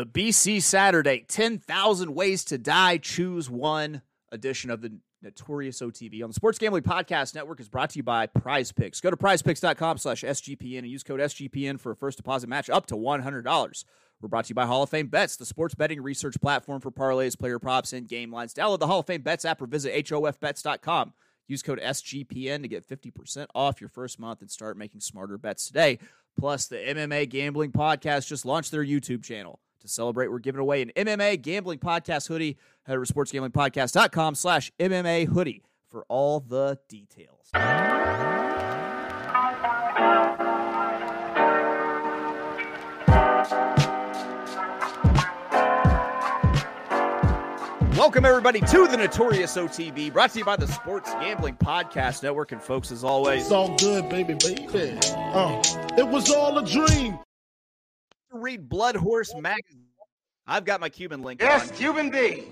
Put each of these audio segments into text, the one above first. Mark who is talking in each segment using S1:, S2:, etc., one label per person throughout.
S1: the BC Saturday 10,000 Ways to Die, Choose One edition of the Notorious OTB on the Sports Gambling Podcast Network is brought to you by Prize Picks. Go to prizepicks.com slash SGPN and use code SGPN for a first deposit match up to $100. We're brought to you by Hall of Fame Bets, the sports betting research platform for parlays, player props, and game lines. Download the Hall of Fame Bets app or visit HOFBets.com. Use code SGPN to get 50% off your first month and start making smarter bets today. Plus, the MMA Gambling Podcast just launched their YouTube channel. To celebrate, we're giving away an MMA Gambling Podcast hoodie. Head over to sportsgamblingpodcast.com slash MMA hoodie for all the details. Welcome, everybody, to the Notorious OTB, brought to you by the Sports Gambling Podcast Network. And, folks, as always,
S2: It's all good, baby, baby. Uh, it was all a dream.
S1: Read Blood Horse Magazine. I've got my Cuban link
S3: Yes,
S1: on.
S3: Cuban B.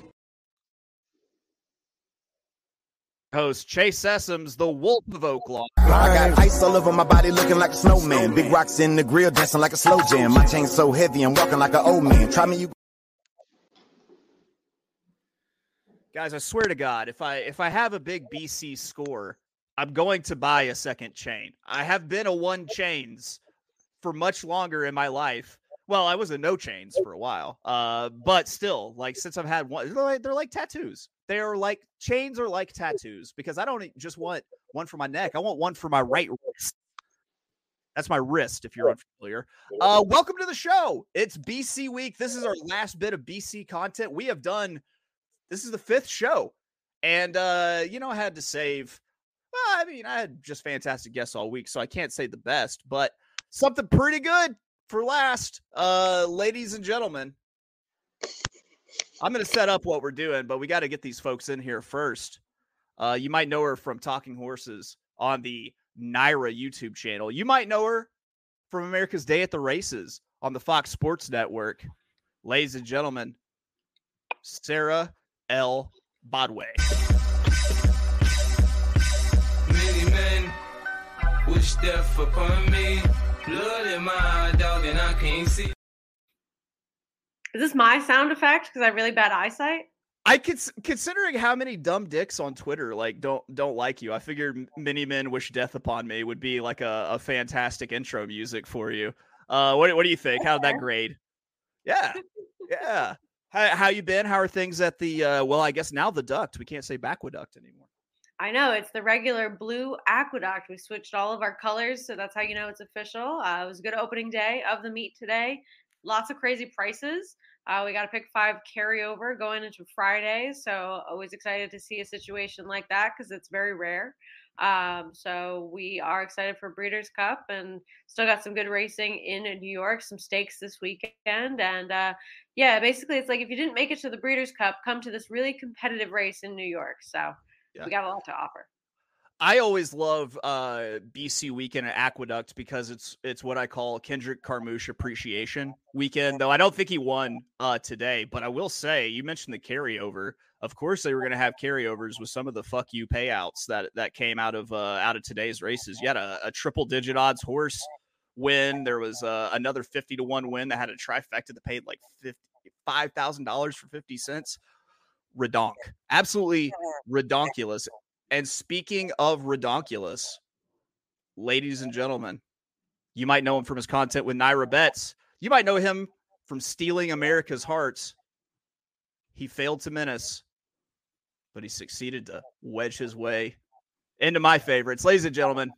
S1: Host Chase Sessoms, the Wolf of Oaklawn.
S4: I got ice all over my body looking like a snowman. Big rocks in the grill dancing like a slow jam. My chain so heavy I'm walking like an old man. Try me, you
S1: Guys, I swear to God, if I if I have a big BC score, I'm going to buy a second chain. I have been a one chains for much longer in my life. Well, I was a no chains for a while, uh, but still, like since I've had one, they're like, they're like tattoos. They are like chains are like tattoos because I don't just want one for my neck. I want one for my right wrist. That's my wrist, if you're unfamiliar. Uh, welcome to the show. It's BC week. This is our last bit of BC content. We have done this is the fifth show. And uh, you know, I had to save. Well, I mean, I had just fantastic guests all week, so I can't say the best, but something pretty good for last. Uh, ladies and gentlemen. I'm gonna set up what we're doing, but we got to get these folks in here first. Uh, you might know her from Talking Horses on the NYRA YouTube channel. You might know her from America's Day at the Races on the Fox Sports Network. Ladies and gentlemen, Sarah L. Bodway.
S5: Many men wish death upon me. Blood in my dog, and I can't see.
S6: Is this my sound effect because I have really bad eyesight?
S1: I cons- considering how many dumb dicks on Twitter like don't don't like you. I figured many men wish death upon me would be like a, a fantastic intro music for you. Uh, what what do you think? How'd that grade? Yeah, yeah. How how you been? How are things at the uh, well? I guess now the duct. We can't say Backwaduct anymore.
S6: I know it's the regular blue aqueduct. We switched all of our colors, so that's how you know it's official. Uh, it was a good opening day of the meet today. Lots of crazy prices. Uh, we got to pick five carryover going into Friday, so always excited to see a situation like that because it's very rare. Um, so we are excited for Breeders' Cup and still got some good racing in New York, some stakes this weekend, and uh, yeah, basically it's like if you didn't make it to the Breeders' Cup, come to this really competitive race in New York. So
S1: Yeah.
S6: we got a lot to offer.
S1: I always love uh, BC weekend at Aqueduct because it's it's what I call Kendrick Carmouche appreciation weekend. Though I don't think he won uh, today, but I will say you mentioned the carryover. Of course, they were going to have carryovers with some of the fuck you payouts that that came out of uh, out of today's races. You had a, a triple digit odds horse win. There was uh, another fifty to one win that had a trifecta that paid like fifty five thousand dollars for fifty cents. Redonk, absolutely redonkulous. And speaking of redonkulous, ladies and gentlemen, you might know him from his content with NYRA Bets. You might know him from stealing America's hearts. He failed to menace, but he succeeded to wedge his way into my favorites. Ladies and gentlemen,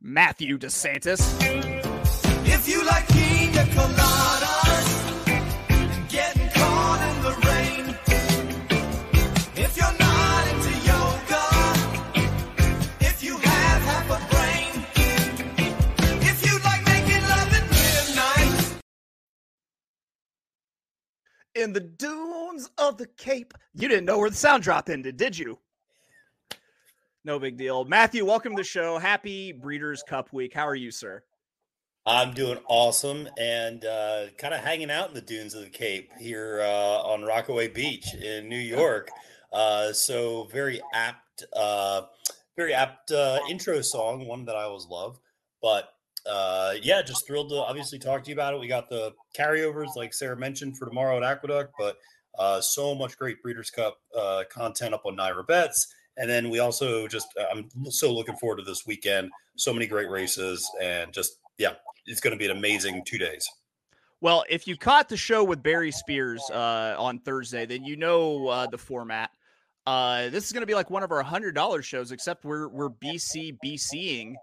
S1: Matthew DeSantis.
S5: If you like in the
S1: dunes of the Cape. You didn't know where the sound drop ended, did you? No big deal. Matthew, welcome to the show. Happy Breeders' Cup week. How are you, sir?
S7: I'm doing awesome and uh, kind of hanging out in the dunes of the Cape here uh, on Rockaway Beach in New York. Uh, so very apt, uh, very apt uh, intro song, one that I always love. But uh, yeah, just thrilled to obviously talk to you about it. We got the carryovers, like Sara mentioned, for tomorrow at Aqueduct, but uh, so much great Breeders' Cup uh, content up on NYRA Bets. And then we also just, uh, I'm so looking forward to this weekend. So many great races, and just, yeah, it's going to be an amazing two days.
S1: Well, if you caught the show with Barry Spears uh, on Thursday, then you know uh, the format. Uh, this is going to be like one of our hundred dollar shows, except we're we're BC BCing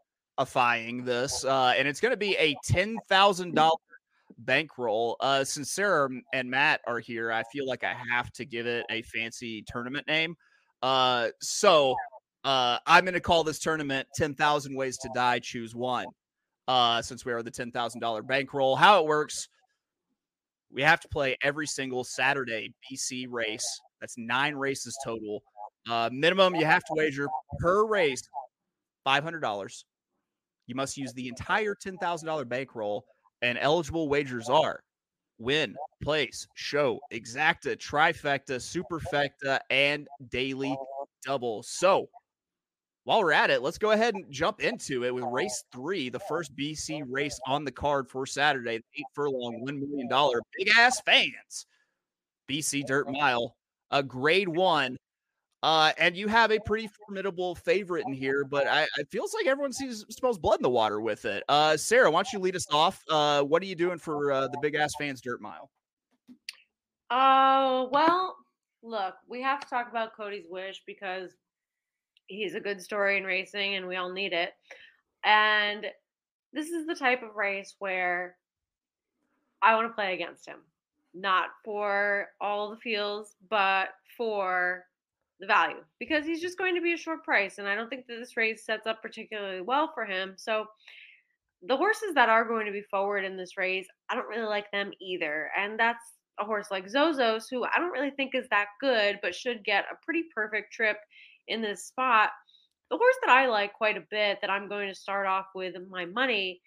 S1: this, uh, and it's going to be a ten thousand dollar bankroll. Uh, since Sara and Matt are here, I feel like I have to give it a fancy tournament name. Uh, so uh, I'm going to call this tournament 10,000 Ways to Die, Choose One. Uh, since we are the $10,000 bankroll, how it works, we have to play every single Saturday BC race. That's nine races total. Uh, minimum you have to wager per race $500. You must use the entire $10,000 bankroll, and eligible wagers are win, place, show, exacta, trifecta, superfecta, and daily double. So while we're at it, let's go ahead and jump into it with race three, the first BC race on the card for Saturday, eight furlong, $1 million big ass fans. BC Dirt Mile, a grade one. Uh, and you have a pretty formidable favorite in here, but I, it feels like everyone sees smells blood in the water with it. Uh, Sara, why don't you lead us off? Uh, what are you doing for uh, the big ass fans dirt mile?
S6: Oh, well, look, we have to talk about Cody's Wish because he's a good story in racing and we all need it. And this is the type of race where I want to play against him. Not for all the feels, but for the value because he's just going to be a short price. And I don't think that this race sets up particularly well for him. So the horses that are going to be forward in this race, I don't really like them either. And that's a horse like Zozos, who I don't really think is that good, but should get a pretty perfect trip in this spot. The horse that I like quite a bit that I'm going to start off with my money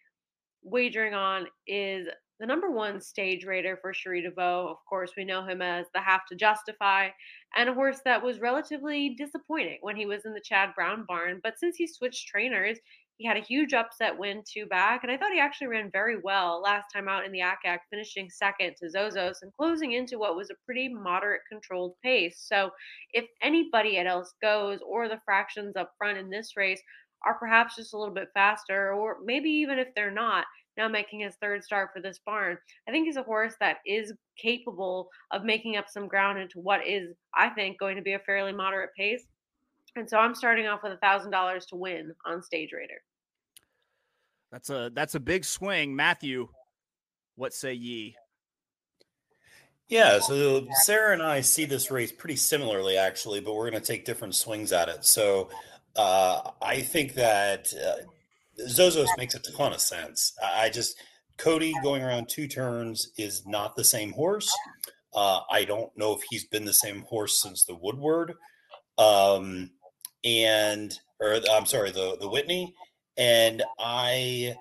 S6: wagering on is the number one stage raider for Cherie DeVaux. Of course, we know him as the Have to Justify, and a horse that was relatively disappointing when he was in the Chad Brown barn. But since he switched trainers, he had a huge upset win two back, and I thought he actually ran very well last time out in the Ack Ack, finishing second to Zozos and closing into what was a pretty moderate controlled pace. So if anybody else goes or the fractions up front in this race are perhaps just a little bit faster, or maybe even if they're not, now making his third start for this barn. I think he's a horse that is capable of making up some ground into what is, I think, going to be a fairly moderate pace. And so I'm starting off with a thousand dollars to win on Stage Raider.
S1: That's a that's a big swing, Matthew. What say ye?
S7: Yeah, so Sara and I see this race pretty similarly, actually, but we're going to take different swings at it. So uh, I think that uh, Zozos makes a ton of sense. I just Cody going around two turns is not the same horse. Uh, I don't know if he's been the same horse since the Woodward, um, and or I'm sorry, the the Whitney, and I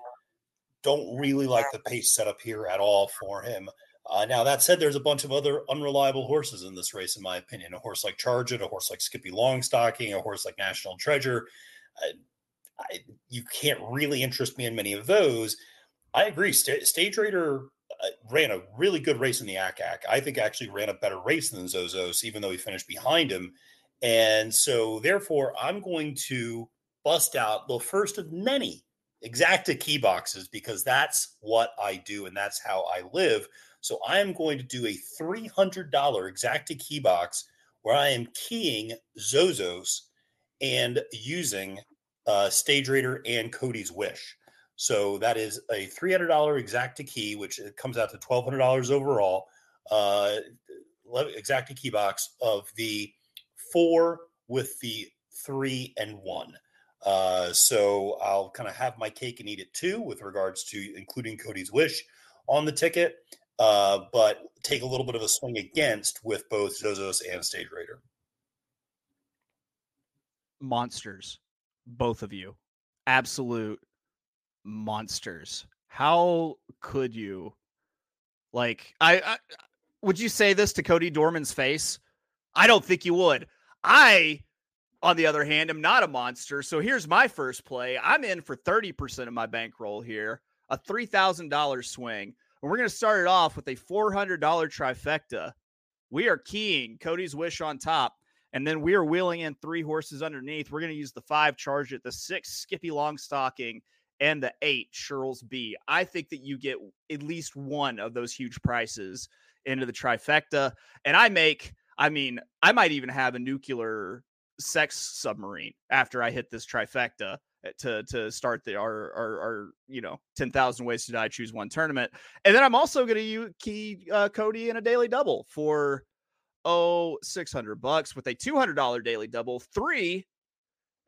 S7: don't really like the pace setup here at all for him. Uh, now that said, there's a bunch of other unreliable horses in this race, in my opinion. A horse like Charge It, a horse like Skippy Longstocking, a horse like National Treasure. Uh, I, you can't really interest me in many of those. I agree. St- Stage Raider uh, ran a really good race in the Ack Ack. I think actually ran a better race than Zozos, even though he finished behind him. And so, therefore, I'm going to bust out the first of many exacta key boxes because that's what I do and that's how I live. So, I am going to do a $300 exacta key box where I am keying Zozos and using uh, Stage Raider and Cody's Wish. So that is a $300 exacta key, which comes out to $1,200 overall. Uh, exacta key box of the four with the three and one. Uh, so I'll kind of have my cake and eat it too, with regards to including Cody's Wish on the ticket, uh, but take a little bit of a swing against with both Zozos and Stage Raider.
S1: Monsters both of you absolute monsters how could you like I, I, would you say this to cody dorman's face i don't think you would i on the other hand, am not a monster. So here's my first play. I'm in for 30% of my bankroll here, a $3,000 swing. And we're going to start it off with a $400 trifecta. We are keying Cody's Wish on top, and then we are wheeling in three horses underneath. We're going to use the five Charge It, the six Skippy Longstocking, and the eight Shirl's Speight. I think that you get at least one of those huge prices into the trifecta. And I make, I mean, I might even have a nuclear sex submarine after I hit this trifecta uh, to to start the our our, our you know 10,000 ways to die choose one tournament. And then I'm also going to key uh, Cody in a daily double for oh 600 bucks with a $200 daily double, three,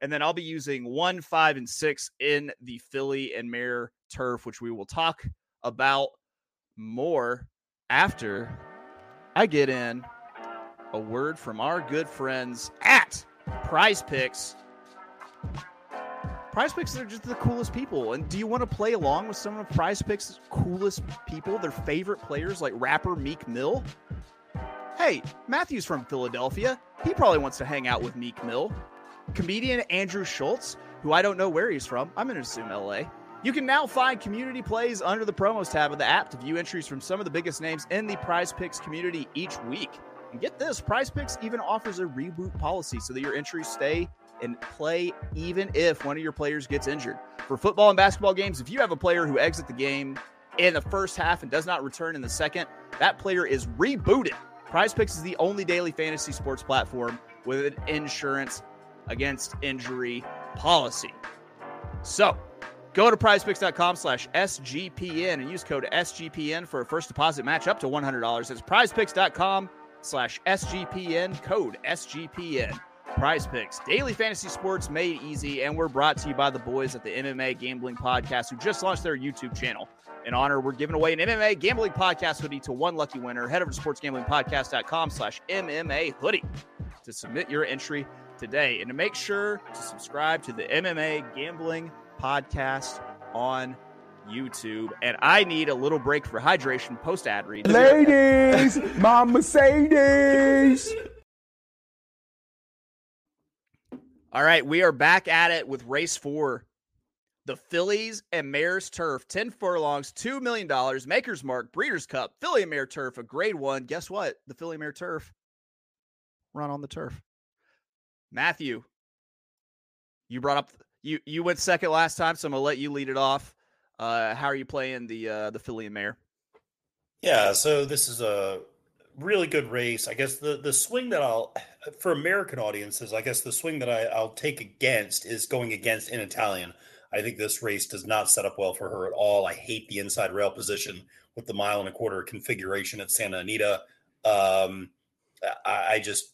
S1: and then I'll be using 1 5 and 6 in the Filly and Mare turf which we will talk about more after I get in a word from our good friends at Prize Picks. Prize Picks are just the coolest people. And do you want to play along with some of Prize Picks' coolest people, their favorite players like rapper Meek Mill? Hey, Matthew's from Philadelphia. He probably wants to hang out with Meek Mill. Comedian Andrew Schulz, who I don't know where he's from. I'm going to assume LA. You can now find community plays under the promos tab of the app to view entries from some of the biggest names in the Prize Picks community each week. And get this Prize Picks even offers a reboot policy so that your entries stay and play even if one of your players gets injured. For football and basketball games, if you have a player who exits the game in the first half and does not return in the second, that player is rebooted. Prize Picks is the only daily fantasy sports platform with an insurance against injury policy. So, Go to prizepicks.com slash SGPN and use code SGPN for a first deposit match up to $100. That's prizepicks.com slash SGPN, code SGPN. Prize Picks, daily fantasy sports made easy, and we're brought to you by the boys at the MMA Gambling Podcast who just launched their YouTube channel. In honor, we're giving away an MMA Gambling Podcast hoodie to one lucky winner. Head over to sportsgamblingpodcast.com slash MMA hoodie to submit your entry today. And to make sure to subscribe to the MMA Gambling Podcast on YouTube. And I need a little break for hydration post ad read.
S3: Ladies, my Mercedes.
S1: All right, we are back at it with race four. The Fillies and Mares Turf, 10 furlongs, $2 million, Maker's Mark, Breeders' Cup, Filly and Mare Turf, a grade one. Guess what? The Filly and Mare Turf run on the turf. Matthew, you brought up you you went second last time, so I'm gonna let you lead it off. Uh, how are you playing the uh, the Filly and Mare?
S7: Yeah, so this is a really good race. I guess the the swing that I'll for American audiences, I guess the swing that I, I'll take against is going against in Italian. I think this race does not set up well for her at all. I hate the inside rail position with the mile and a quarter configuration at Santa Anita. Um, I, I just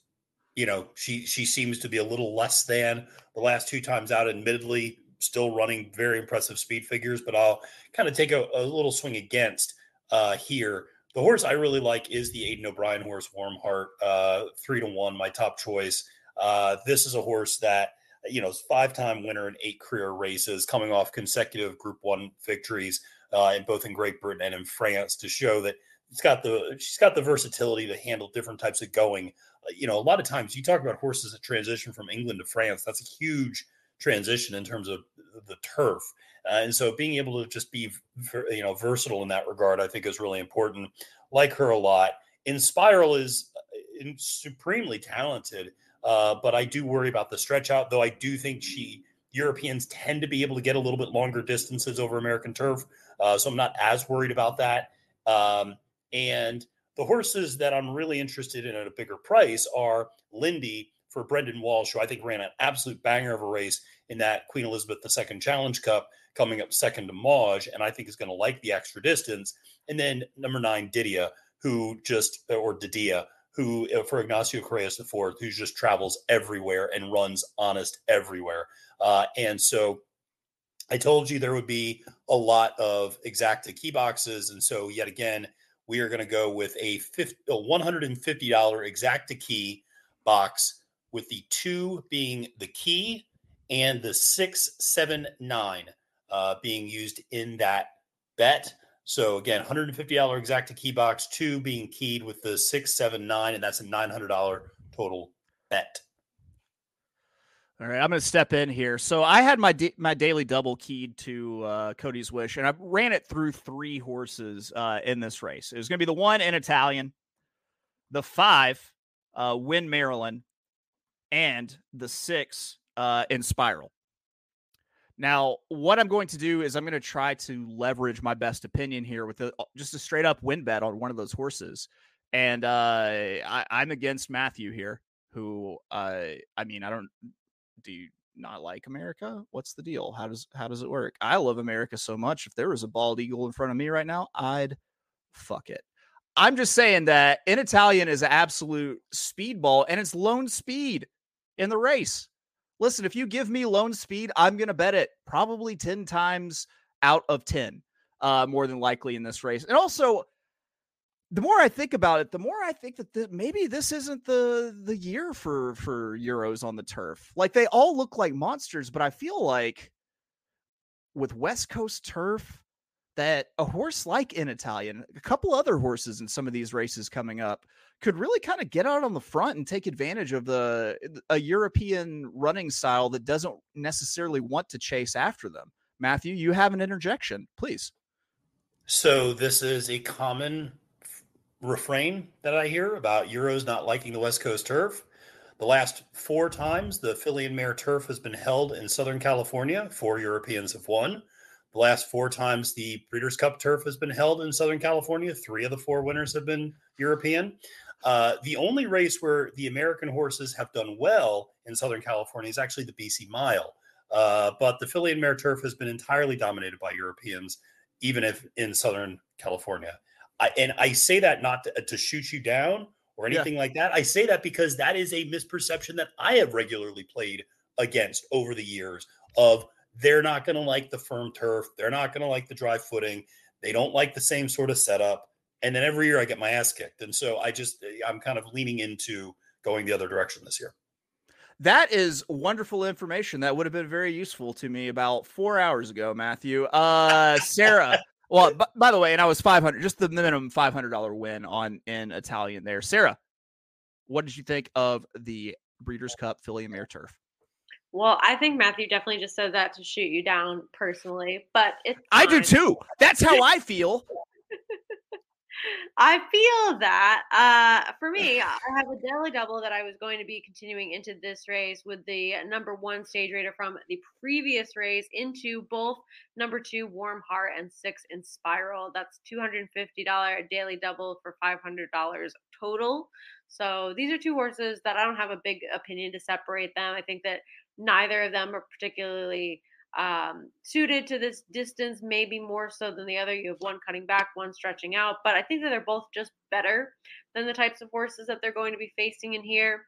S7: you know, she she seems to be a little less than the last two times out. Admittedly, still running very impressive speed figures, but I'll kind of take a, a little swing against uh, here. The horse I really like is the Aidan O'Brien horse, Warm Heart, uh, three to one, my top choice. Uh, this is a horse that you know, five time winner in eight career races, coming off consecutive Group One victories uh, in both in Great Britain and in France to show that it's got the she's got the versatility to handle different types of going you know, a lot of times you talk about horses that transition from England to France. That's a huge transition in terms of the turf. Uh, and so being able to just be, you know, versatile in that regard, I think is really important. Like her a lot. Inspiral is uh, supremely talented, uh, but I do worry about the stretch out, though I do think she, Europeans tend to be able to get a little bit longer distances over American turf. Uh, so I'm not as worried about that. Um, and the horses that I'm really interested in at a bigger price are Lindy for Brendan Walsh, who I think ran an absolute banger of a race in that Queen Elizabeth II Challenge Cup coming up second to Mawj, and I think is going to like the extra distance. And then number nine, Didia, who just, or Didia, who uh, for Ignacio Correas fourth, who just travels everywhere and runs honest everywhere. Uh, and so I told you there would be a lot of exacta key boxes. And so yet again, we are going to go with a, 50, a $150 exacta key box with the two being the key and the 679 uh, being used in that bet. So again, $150 exacta key box, two being keyed with the 679, and that's a $900 total bet.
S1: All right, I'm going to step in here. So I had my da- my daily double keyed to uh, Cody's wish, and I ran it through three horses uh, in this race. It was going to be the one in Italian, the five uh, Win Maryland, and the six uh, Inspiral. Now, what I'm going to do is I'm going to try to leverage my best opinion here with a, just a straight up win bet on one of those horses, and uh, I, I'm against Matthew here. Who uh, I mean, I don't do you not like America? What's the deal? How does how does it work? I love America so much. If there was a bald eagle in front of me right now, I'd fuck it. I'm just saying that in Italian is absolute speedball and it's lone speed in the race. Listen, if you give me lone speed, I'm gonna bet it probably 10 times out of 10, uh, more than likely in this race. And also, the more I think about it, the more I think that th- maybe this isn't the the year for for Euros on the turf. Like they all look like monsters, but I feel like with West Coast turf, that a horse like in Italian, a couple other horses in some of these races coming up, could really kind of get out on the front and take advantage of the a European running style that doesn't necessarily want to chase after them. Matthew, you have an interjection, please.
S7: So this is a common refrain that I hear about Euros not liking the West Coast turf. The last four times the Filly and Mare turf has been held in Southern California, four Europeans have won. The last four times the Breeders' Cup turf has been held in Southern California, three of the four winners have been European. Uh, the only race where the American horses have done well in Southern California is actually the BC Mile. Uh, but the Filly and Mare turf has been entirely dominated by Europeans, even if in Southern California. I, and I say that not to, to shoot you down or
S1: Yeah.
S7: anything like that. I say that because that is a misperception that I have regularly played against over the years of they're not going to like the firm turf. They're not going to like the dry footing. They don't like the same sort of setup. And then every year I get my ass kicked. And so I just, I'm kind of leaning into going the other direction this year.
S1: That is wonderful information. That would have been very useful to me about four hours ago, Matthew. Uh, Sara. well, b- by the way, and I was five hundred, just the minimum five hundred dollar win on in Italian there. Sara, what did you think of the Breeders' Cup Filly and Mare Turf?
S6: Well, I think Matthew definitely just said that to shoot you down personally, but it's
S1: I do too. That's how I feel.
S6: I feel that. Uh, for me, I have a daily double that I was going to be continuing into this race with the number one Stage Raider from the previous race into both number two Warm Heart and six Inspiral. That's two hundred and fifty dollar daily double for five hundred dollars total. So these are two horses that I don't have a big opinion to separate them. I think that neither of them are particularly um, suited to this distance, maybe more so than the other. You have one cutting back, one stretching out, but I think that they're both just better than the types of horses that they're going to be facing in here.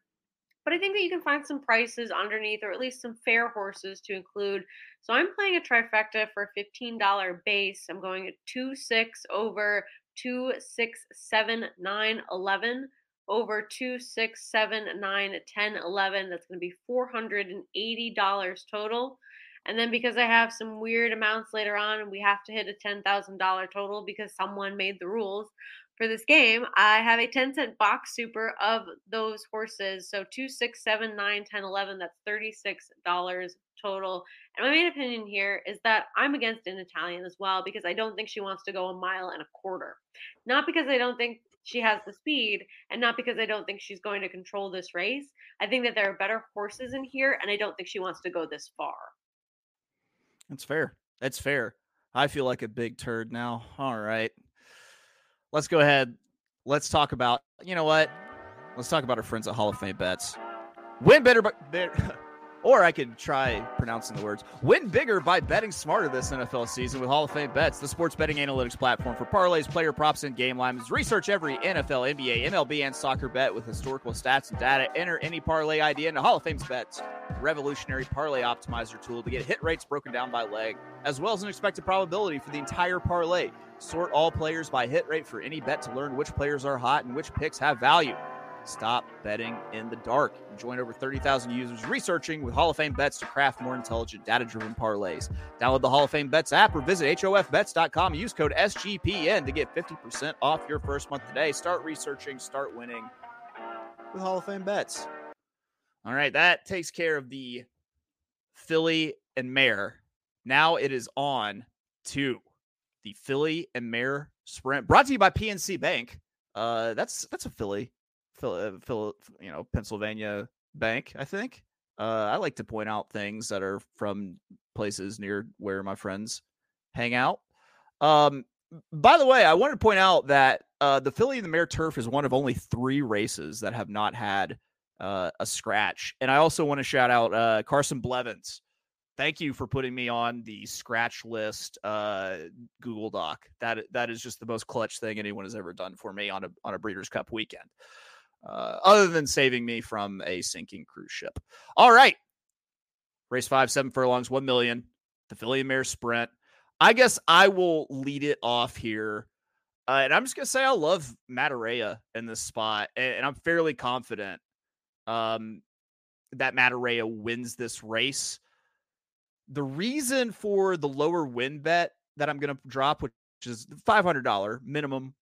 S6: But I think that you can find some prices underneath, or at least some fair horses to include. So I'm playing a trifecta for $15 base. I'm going at 2 6 over 2 6 7 9 11 over 2 6 7 9 10 11. That's going to be $480 total. And then because I have some weird amounts later on and we have to hit a $10,000 total because someone made the rules for this game, I have a 10 cent box super of those horses. So 2, 6, 7, 9, 10, 11, that's $36 total. And my main opinion here is that I'm against In Italian as well because I don't think she wants to go a mile and a quarter. Not because I don't think she has the speed and not because I don't think she's going to control this race. I think that there are better horses in here and I don't think she wants to go this far.
S1: That's fair. That's fair. I feel like a big turd now. All right. Let's go ahead. Let's talk about, you know what? Let's talk about our friends at Hall of Fame Bets. Win better, but better. Or I could try pronouncing the words. Win bigger by betting smarter this NFL season with Hall of Fame Bets, the sports betting analytics platform for parlays, player props, and game lines. Research every NFL, NBA, MLB, and soccer bet with historical stats and data. Enter any parlay idea into Hall of Fame's Bets, revolutionary parlay optimizer tool to get hit rates broken down by leg, as well as an expected probability for the entire parlay. Sort all players by hit rate for any bet to learn which players are hot and which picks have value. Stop betting in the dark. Join over 30,000 users researching with Hall of Fame bets to craft more intelligent, data driven parlays. Download the Hall of Fame Bets app or visit HOFBets.com use code SGPN to get 50% off your first month today. Start researching, start winning with Hall of Fame Bets. All right, that takes care of the Filly and mare. Now it is on to the Filly and mare sprint brought to you by PNC Bank. Uh, that's that's a Philly, Phil, uh, Phil, you know, Pennsylvania bank. I think. Uh, I like to point out things that are from places near where my friends hang out. Um, by the way, I wanted to point out that uh, the Filly and the Mare Turf is one of only three races that have not had uh, a scratch. And I also want to shout out uh, Carson Blevins. Thank you for putting me on the scratch list uh, Google Doc. That that is just the most clutch thing anyone has ever done for me on a on a Breeders' Cup weekend. Uh, other than saving me from a sinking cruise ship. All right, race five, seven furlongs, one million. The Filly Mare Sprint. I guess I will lead it off here. Uh, and I'm just gonna say I love Matareya in this spot, and, and I'm fairly confident um, that Matareya wins this race. The reason for the lower win bet that I'm gonna drop, which is the $500 minimum,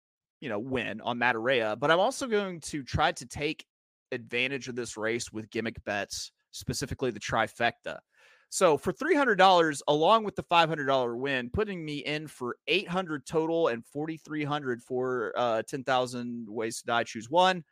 S1: you know, win on Matareya, but I'm also going to try to take advantage of this race with gimmick bets, specifically the trifecta. So for three hundred dollars, along with the five hundred dollar win, putting me in for eight hundred total and forty three hundred for uh, ten thousand ways to die. Choose one.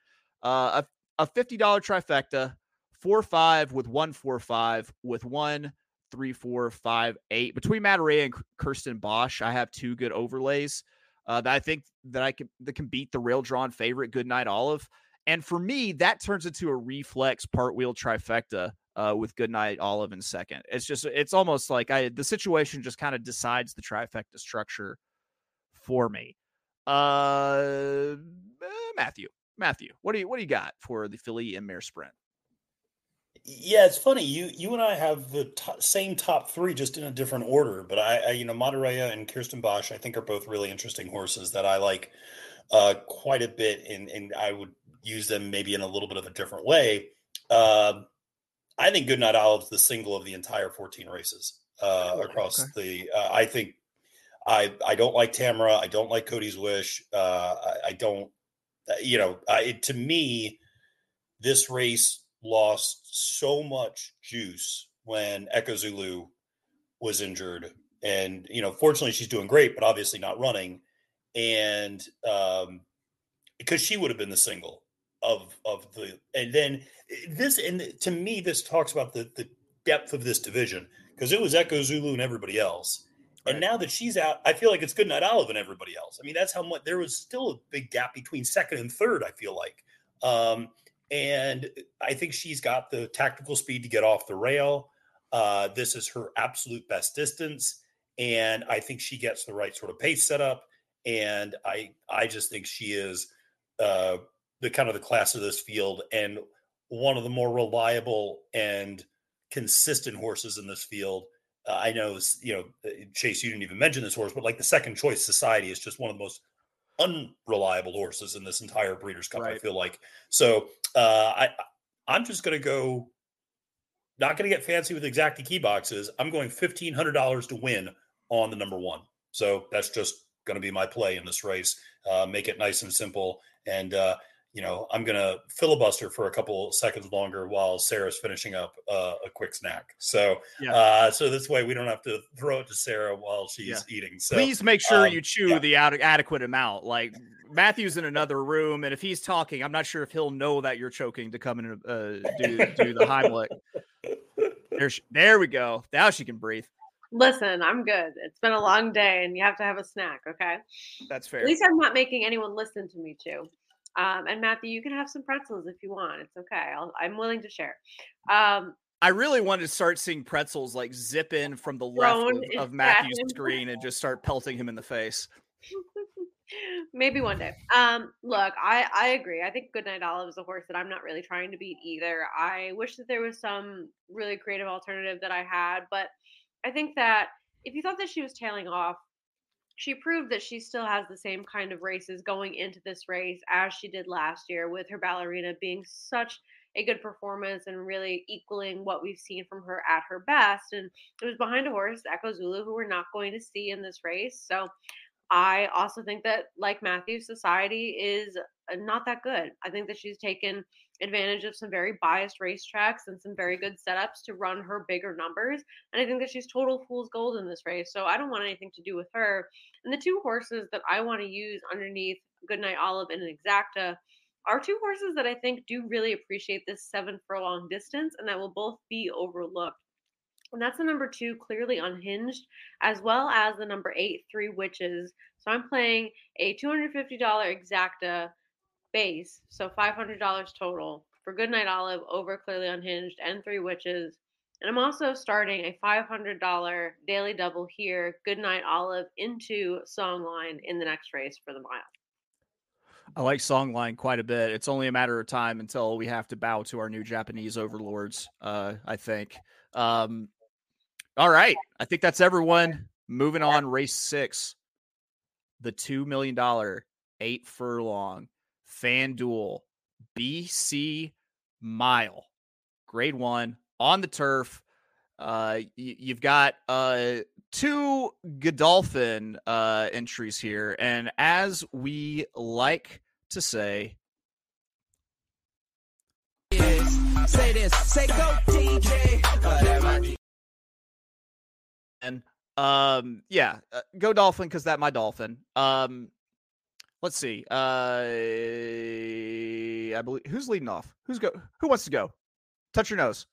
S1: Uh, a, a fifty dollar trifecta, four five with one four five with one three four five eight between Matt Ray and Kirstenbosch. I have two good overlays uh, that I think that I can that can beat the rail drawn favorite Goodnight Olive. And for me, that turns into a reflex part wheel trifecta uh, with Goodnight Olive in second. It's just it's almost like I the situation just kind of decides the trifecta structure for me. Uh, Matthew, Matthew, what do you what do you got for the Filly and Mare Sprint?
S7: Yeah, it's funny. You you and I have the to same top three, just in a different order. But I, I you know, Monterey and Kirstenbosch, I think are both really interesting horses that I like uh, quite a bit, and and I would use them maybe in a little bit of a different way. Uh, I think Goodnight Olive's the single of the entire 14 races uh, across okay. the. Uh, I think I I don't like Tamara. I don't like Cody's Wish. Uh, I, I, don't. uh, You know, I, to me, this race lost so much juice when Echo Zulu was injured, and you know, fortunately, she's doing great, but obviously not running, and um, because she would have been the single of of the and then this and to me this talks about the the depth of this division because it was Echo Zulu and everybody else. Right. And now that she's out, I feel like it's Goodnight Olive and everybody else. I mean, that's how much there was still a big gap between second and third, I feel like. Um, and I think she's got the tactical speed to get off the rail. Uh, this is her absolute best distance. And I think she gets the right sort of pace setup. And I I just think she is uh, the kind of the class of this field and one of the more reliable and consistent horses in this field. Uh, I know, you know, Chase, you didn't even mention this horse, but like the second choice society is just one of the most unreliable horses in this entire Breeders' Cup. Right. I feel like so. Uh, I I'm just going to go. Not going to get fancy with exact key boxes. I'm going fifteen hundred dollars to win on the number one. So that's just going to be my play in this race. Uh, make it nice and simple. And uh, you know, I'm going to filibuster for a couple seconds longer while Sara's finishing up uh, a quick snack. So, yeah. uh, so this way we don't have to throw it to Sara while she's yeah. eating. So
S1: please make sure um, you chew yeah. the ad- adequate amount. Like Matthew's in another room, and if he's talking, I'm not sure if he'll know that you're choking to come in and uh, do do the Heimlich. There, there we go. Now she can breathe.
S6: Listen, I'm good. It's been a long day, and you have to have a snack. Okay,
S1: that's fair.
S6: At least I'm not making anyone listen to me too. Um, and Matthew, you can have some pretzels if you want. It's okay. i am willing to share. Um,
S1: I really wanted to start seeing pretzels like zip in from the left of, of Matthew's screen and just start pelting him in the face.
S6: Maybe one day. Um, look, I I agree. I think Goodnight Olive is a horse that I'm not really trying to beat either. I wish that there was some really creative alternative that I had, but I think that if you thought that she was tailing off she proved that she still has the same kind of races going into this race as she did last year with her ballerina being such a good performance and really equaling what we've seen from her at her best. And it was behind a horse, Echo Zulu, who we're not going to see in this race. So I also think that, like Matthew, Society is uh, not that good. I think that she's taken advantage of some very biased racetracks and some very good setups to run her bigger numbers. And I think that she's total fool's gold in this race. So I don't want anything to do with her. And the two horses that I want to use underneath Goodnight Olive and an Exacta are two horses that I think do really appreciate this seven furlong distance and that will both be overlooked. And that's the number two, clearly unhinged, as well as the number eight, Three Witches. So I'm playing a $250 exacta base, so $500 total for Goodnight Olive over Clearly Unhinged and Three Witches. And I'm also starting a $500 daily double here, Goodnight Olive into Songline in the next race for the mile.
S1: I like Songline quite a bit. It's only a matter of time until we have to bow to our new Japanese overlords. Uh, I think. Um, all right, I think that's everyone. Moving on, race six, the two million dollar eight furlong FanDuel BC Mile, Grade One on the turf. Uh, y- you've got uh two Godolphin uh entries here, and as we like to say,
S3: Say this, say go DJ.
S1: and um, yeah, uh, go Dolphin because that my Dolphin. Um, let's see. Uh, I believe who's leading off. Who's go? Who wants to go? Touch your nose.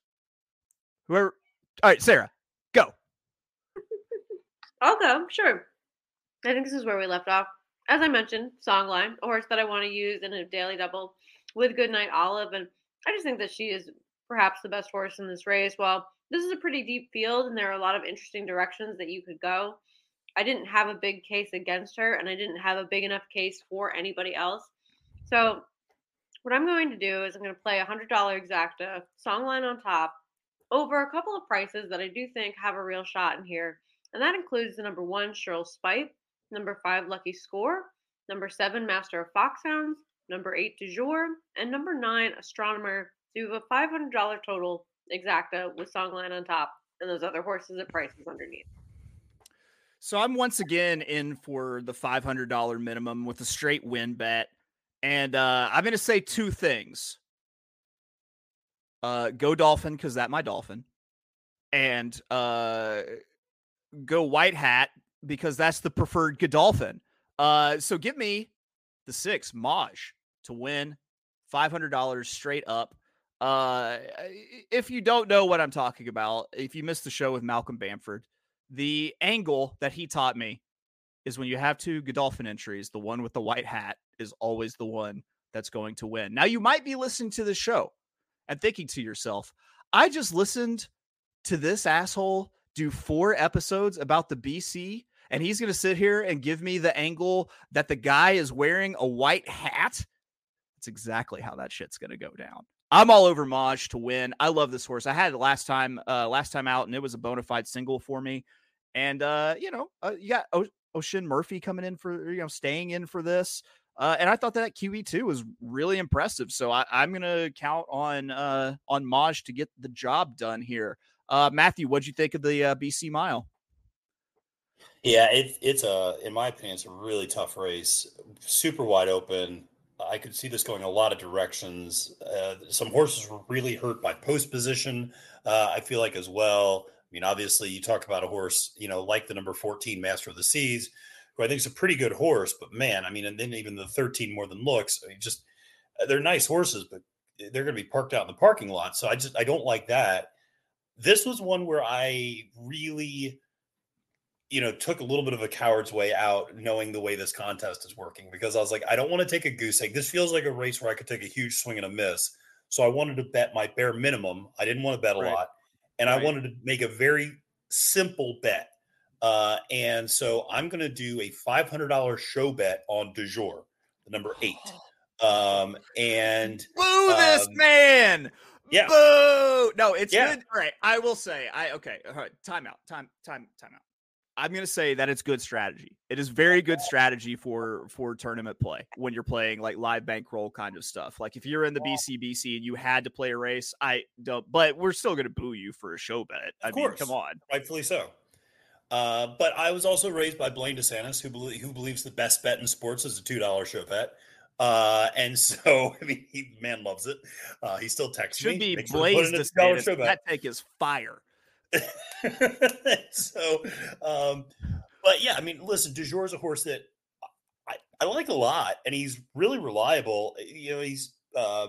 S1: Whoever. All right, Sara, go.
S6: I'll go, sure. I think this is where we left off. As I mentioned, Songline, a horse that I want to use in a daily double with Goodnight Olive. And I just think that she is perhaps the best horse in this race. Well, this is a pretty deep field, and there are a lot of interesting directions that you could go. I didn't have a big case against her, and I didn't have a big enough case for anybody else. So, what I'm going to do is I'm going to play a $100 exacta, Songline on top, over a couple of prices that I do think have a real shot in here. And that includes the number one, Shirl's Speight, number five, Lucky Score, number seven, Master of Foxhounds, number eight, Du Jour, and number nine, Astronomer. So you have a $500 total exacta with Songline on top and those other horses at prices underneath.
S1: So I'm once again in for the five hundred dollar minimum with a straight win bet, and uh, I'm going to say two things. Uh, go Dolphin because that my Dolphin, and uh, go White Hat because that's the preferred Godolphin. Uh, so give me the six Mawj to win five hundred dollars straight up. Uh, if you don't know what I'm talking about, if you missed the show with Malcolm Bamford, the angle that he taught me is when you have two Godolphin entries, the one with the white hat is always the one that's going to win. Now, you might be listening to the show and thinking to yourself, I just listened to this asshole do four episodes about the BC, and he's going to sit here and give me the angle that the guy is wearing a white hat. That's exactly how that shit's going to go down. I'm all over Mawj to win. I love this horse. I had it last time, uh, last time out, and it was a bona fide single for me. And uh, you know, uh, you got o- Oisin Murphy coming in for you know staying in for this. Uh, and I thought that QE two was really impressive. So I, I'm gonna count on uh, on Mawj to get the job done here. Uh, Matthew, what'd you think of the uh, BC Mile?
S7: Yeah, it, it's a, in my opinion, it's a really tough race. Super wide open. I could see this going a lot of directions. Uh, some horses were really hurt by post position. Uh, I feel like as well. I mean, obviously, you talk about a horse, you know, like the number 14 Master of the Seas, who I think is a pretty good horse, but man, I mean, and then even the 13 more than looks, I mean, just uh, they're nice horses, but they're going to be parked out in the parking lot. So I just, I don't like that. This was one where I really, you know, took a little bit of a coward's way out, knowing the way this contest is working, because I was like, I don't want to take a goose egg. This feels like a race where I could take a huge swing and a miss. So I wanted to bet my bare minimum. I didn't want to bet a
S1: Right.
S7: lot, and I wanted to make a very simple bet. Uh, and so I'm going to do a $500 show bet on Du Jour, the number eight. Um, and
S1: Boo this
S7: Um,
S1: man!
S7: yeah.
S1: Boo! No, it's
S7: Yeah.
S1: good. All right, I will say, I okay. All right, time out. Time, time, time out. I'm gonna say that it's good strategy. It is very good strategy for for tournament play when you're playing like live bankroll kind of stuff. Like if you're in the BCBC and you had to play a race, I don't. But we're still gonna boo you for a show bet. I
S7: Of
S1: mean,
S7: course.
S1: come on.
S7: rightfully so. Uh, but I was also raised by Blaine DeSantis, who, belie- who believes the best bet in sports is a two dollar show bet. Uh, and so, I mean, he, man loves it. Uh, he still texts
S1: Should
S7: me.
S1: be
S7: "Make sure to
S1: Blaze
S7: in a
S1: to
S7: dollar
S1: say
S7: show
S1: this.
S7: bet."
S1: That take is fire.
S7: so, um, but yeah, I mean, listen, Dujour is a horse that I, I like a lot, and he's really reliable. You know, he's uh,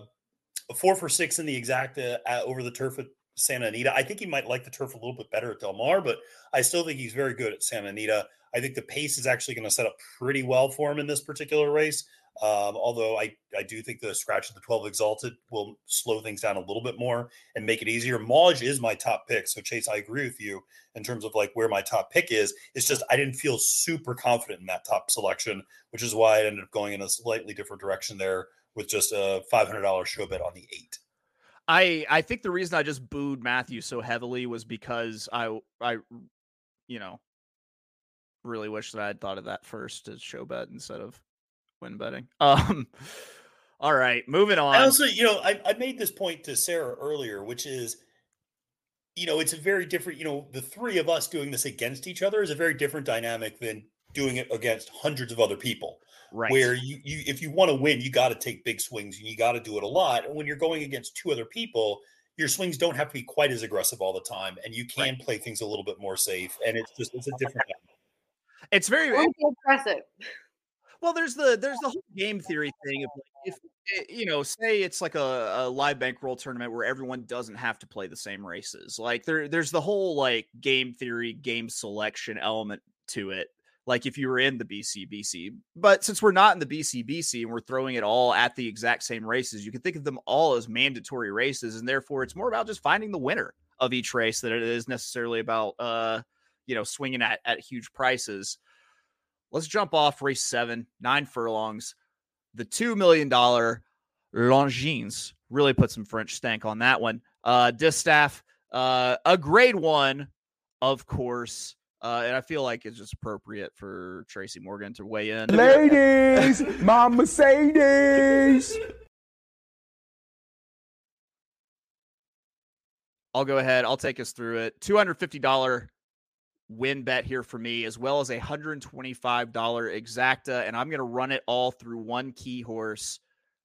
S7: four for six in the exacta uh, over the turf at Santa Anita. I think he might like the turf a little bit better at Del Mar, but I still think he's very good at Santa Anita. I think the pace is actually going to set up pretty well for him in this particular race. Um, although I, I do think the scratch of the 12 exalted will slow things down a little bit more and make it easier. Mawj is my top pick. So Chase, I agree with you in terms of like where my top pick is. It's just I didn't feel super confident in that top selection, which is why I ended up going in a slightly different direction there with just a $500 show bet on the eight.
S1: I I think the reason I just booed Matthew so heavily was because I I you know really wish that I had thought of that first as show bet instead of win betting. Um all right, moving on.
S7: I also, you know, I, I made this point to Sarah earlier, which is, you know, it's a very different, you know, the three of us doing this against each other is a very different dynamic than doing it against hundreds of other people.
S1: right.
S7: Where you, you if you want to win, you got to take big swings and you got to do it a lot. And when you're going against two other people, your swings don't have to be quite as aggressive all the time, and you can play things a little bit more safe. And it's just it's a different.
S1: it's very
S6: Don't impressive.
S1: Well, there's the there's the whole game theory thing of like if eh, you know, say it's like a, a live bankroll tournament where everyone doesn't have to play the same races. Like there there's the whole like game theory, game selection element to it. Like if you were in the BCBC, but since we're not in the BCBC and we're throwing it all at the exact same races, you can think of them all as mandatory races, and therefore it's more about just finding the winner of each race than it is necessarily about uh you know swinging at at huge prices let's jump off race seven, nine furlongs. The $2 million Longines really put some French stank on that one. Uh, Distaff, uh, a grade one, of course. Uh, and I feel like it's just appropriate for Tracy Morgan to weigh in.
S8: Ladies, my Mercedes.
S1: I'll go ahead. I'll take us through it. $250 win bet here for me, as well as a $125 exacta. And I'm going to run it all through one key horse.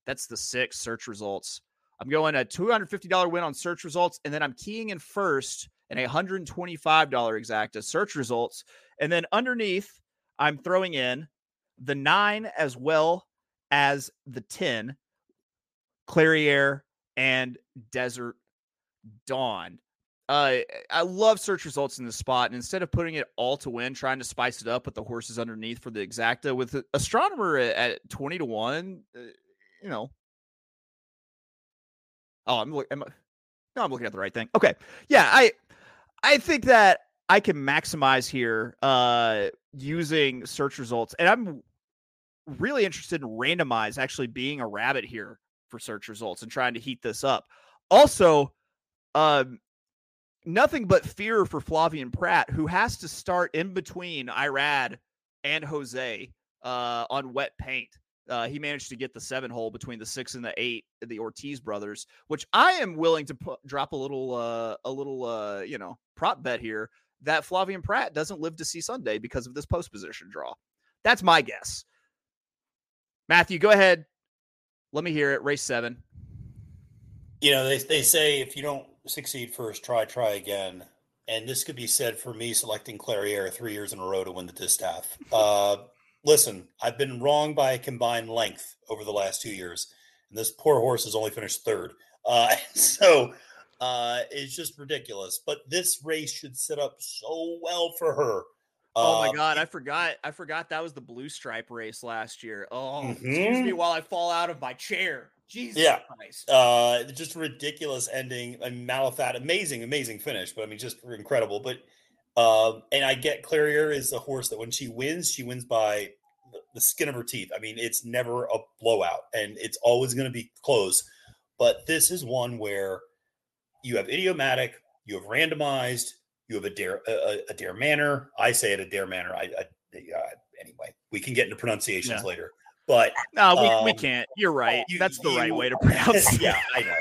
S1: That's the six search results. I'm going a $250 win on search results, and then I'm keying in first and a $125 exacta search results. And then underneath, I'm throwing in the nine as well as the 10, Clairiere and Desert Dawn. Uh, I love search results in this spot, and instead of putting it all to win, trying to spice it up with the horses underneath for the exacta with astronomer at, at twenty to one, uh, you know. Oh, I'm looking. No, I'm looking at the right thing. Okay, yeah, I, I think that I can maximize here uh using search results, and I'm really interested in randomize actually being a rabbit here for search results and trying to heat this up. Also, um, nothing but fear for Flavien Prat, who has to start in between Irad and Jose uh, on wet paint. Uh, he managed to get the seven hole between the six and the eight, the Ortiz brothers, which I am willing to put, drop a little, uh, a little, uh, you know, prop bet here that Flavien Prat doesn't live to see Sunday because of this post position draw. That's my guess. Matthew, go ahead. Let me hear it. Race seven.
S7: You know, they they say if you don't succeed first, try try again. And this could be said for me selecting Clairiere three years in a row to win the distaff. Uh, listen, I've been wrong by a combined length over the last two years, and this poor horse has only finished third. Uh, so uh, it's just ridiculous. But this race should set up so well for her.
S1: Oh my
S7: Uh,
S1: god, I forgot. I forgot that was the blue stripe race last year. Oh, excuse
S7: Mhm.
S1: me while I fall out of my chair. Jesus
S7: Yeah.
S1: Christ.
S7: Uh, just ridiculous ending. And Malathaat, amazing, amazing finish. But I mean, just incredible. But um, and I get Clairiere is a horse that when she wins, she wins by the- skin of her teeth. I mean, it's never a blowout, and it's always going to be close. But this is one where you have idiomatic, you have randomized, you have a dare a, a- a dare manner. I say it a dare manner. I, I uh, anyway, we can get into pronunciations
S1: Yeah.
S7: later. But
S1: No, we, we
S7: um,
S1: can't. You're right.
S7: you-
S1: That's the right way to pronounce it.
S7: yeah, I know.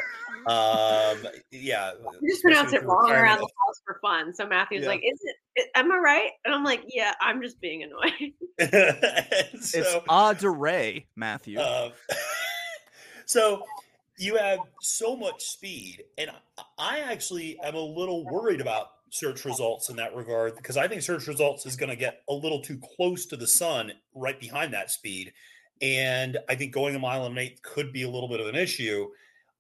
S7: Um, yeah,
S6: You just pronounce it wrong around the house for fun. So Matthew's
S1: Yeah.
S6: like, "Is it "I- am I right? And I'm like, yeah, I'm just being annoying.
S7: And
S1: It's
S7: so,
S1: a Matthew.
S7: uh, so you have so much speed, and I- I actually am a little worried about search results in that regard because I think search results is going to get a little too close to the sun right behind that speed, and I think going a mile and an eighth could be a little bit of an issue.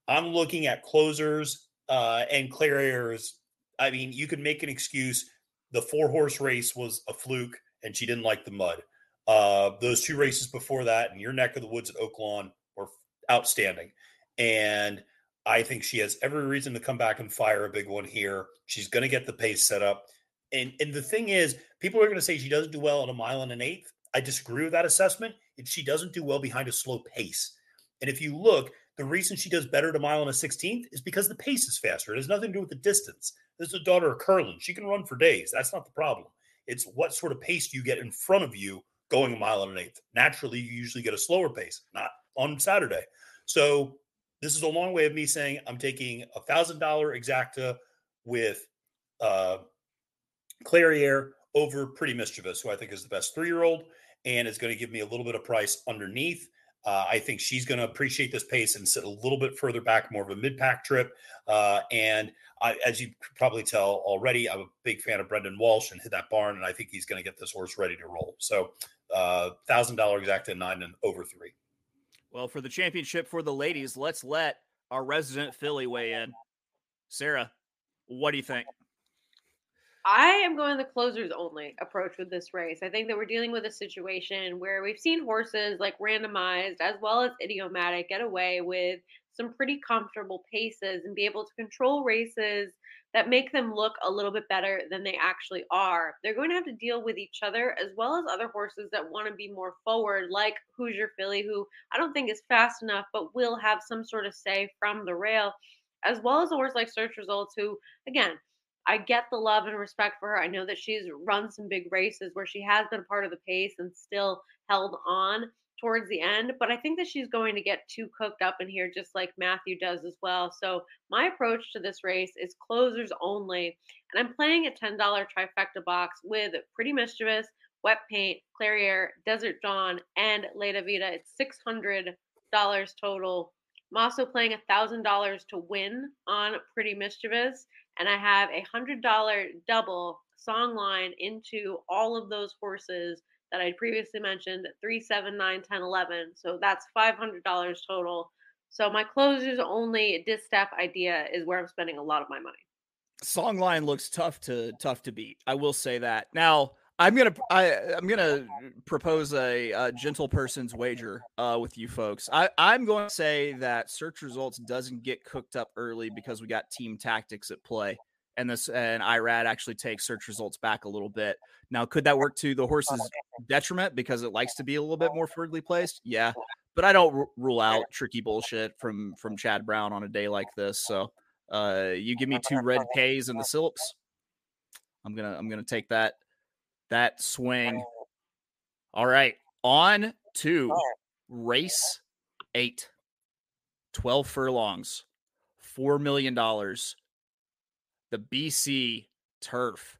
S7: I'm looking at closers uh, and Clairiere's. I mean, you could make an excuse. The four horse race was a fluke, and she didn't like the mud. Uh, those two races before that in your neck of the woods at Oaklawn were outstanding. And I think she has every reason to come back and fire a big one here. She's going to get the pace set up. And, and the thing is, people are going to say she doesn't do well at a mile and an eighth. I disagree with that assessment. It, she doesn't do well behind a slow pace. And if you look, the reason she does better at a mile and a 16th is because the pace is faster. It has nothing to do with the distance. This is a daughter of Curlin. She can run for days. That's not the problem. It's what sort of pace do you get in front of you going a mile and an eighth. Naturally, you usually get a slower pace, not on Saturday. So this is a long way of me saying I'm taking a thousand dollar exacta with uh Clairiere over Pretty Mischievous, who I think is the best three year old, and is going to give me a little bit of price underneath. Uh, I think she's going to appreciate this pace and sit a little bit further back, more of a mid pack trip. Uh, and I, as you probably tell already, I'm a big fan of Brendan Walsh and hit that barn, and I think he's going to get this horse ready to roll. So, uh, thousand dollar exacta nine and over three.
S1: Well, for the championship for the ladies, let's let our resident Philly weigh in. Sarah, what do you think?
S6: I am going the closers only approach with this race. I think that we're dealing with a situation where we've seen horses like randomized as well as idiomatic get away with some pretty comfortable paces and be able to control races that make them look a little bit better than they actually are. They're going to have to deal with each other as well as other horses that want to be more forward, like Hoosier Philly, who I don't think is fast enough, but will have some sort of say from the rail, as well as a horse like Search Results, who, again, I get the love and respect for her. I know that she's run some big races where she has been part of the pace and still held on towards the end, but I think that she's going to get too cooked up in here, just like Matthew does as well. So, my approach to this race is closers only, and I'm playing a $10 trifecta box with Pretty Mischievous, Wet Paint, Clairiere, Desert Dawn, and Leda Vida. It's $600 total. I'm also playing $1,000 to win on Pretty Mischievous and I have a hundred dollar double Songline into all of those horses that I previously mentioned three, seven, nine, 10, 11. So that's five hundred dollars total. So my closers only distaff idea is where I'm spending a lot of my money.
S1: Songline looks tough to tough to beat. I will say that. Now, I'm gonna I, I'm gonna propose a, a gentle person's wager uh, with you folks. I, I'm going to say that search results doesn't get cooked up early because we got team tactics at play, and this and Irad actually takes search results back a little bit. Now, could that work to the horse's detriment because it likes to be a little bit more firmly placed? Yeah, but I don't r- rule out tricky bullshit from from Chad Brown on a day like this. So, uh, you give me two red K's and the Silks. I'm gonna I'm gonna take that that swing. All right, on to race eight. 12 furlongs, $4 million. The BC turf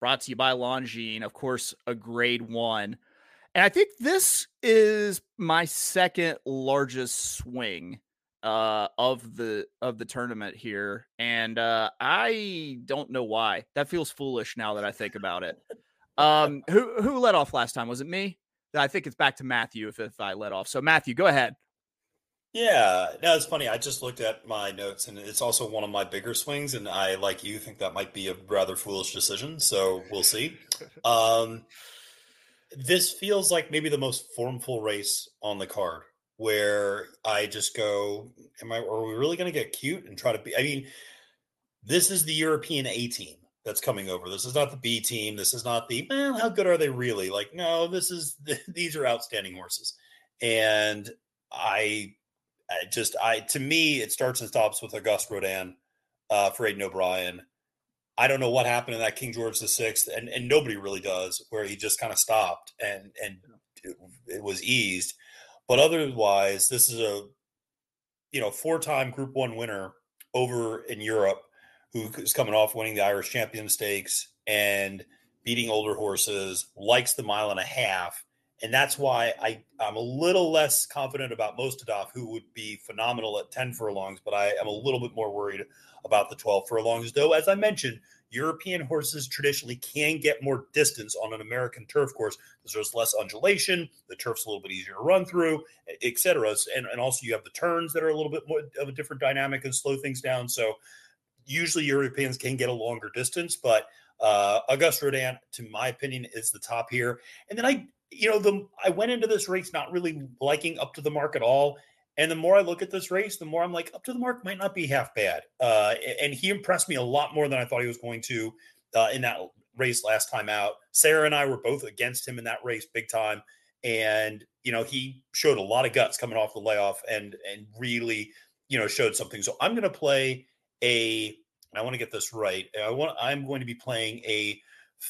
S1: brought to you by Longines, of course, a grade one. And I think this is my second largest swing uh of the of the tournament here and uh i don't know why that feels foolish now that i think about it um who who led off last time was it me i think it's back to matthew if, if i let off so matthew go ahead
S7: Yeah, no, it's funny. I just looked at my notes, and it's also one of my bigger swings, and I, like you, think that might be a rather foolish decision. So we'll see. Um, this feels like maybe the most formful race on the card, where I just go, "Am I? Are we really going to get cute and try to be?" I mean, this is the European A team that's coming over. This is not the B team. This is not the well. How good are they really? Like, no, this is these are outstanding horses, and I I just I to me it starts and stops with Auguste Rodin uh, for Aidan O'Brien. I don't know what happened in that King George the Sixth, and and nobody really does, where he just kind of stopped and and it, it was eased. But otherwise, this is a you know four time Group One winner over in Europe who is coming off winning the Irish Champion Stakes and beating older horses, likes the mile and a half. And that's why I, I'm a little less confident about Mostahdaf, who would be phenomenal at 10 furlongs, but I am a little bit more worried about the 12 furlongs. Though, as I mentioned, European horses traditionally can get more distance on an American turf course because there's less undulation, the turf's a little bit easier to run through, et cetera. And, and also you have the turns that are a little bit more of a different dynamic and slow things down. So usually Europeans can get a longer distance, but uh, Auguste Rodin, to my opinion, is the top here. And then I, you know, the I went into this race not really liking up to the mark at all. And the more I look at this race, the more I'm like, up to the mark might not be half bad. Uh, and he impressed me a lot more than I thought he was going to uh, in that race last time out. Sarah and I were both against him in that race big time. And, you know, he showed a lot of guts coming off the layoff and and really, you know, showed something. So I'm gonna play a I want to get this right. I want I'm going to be playing a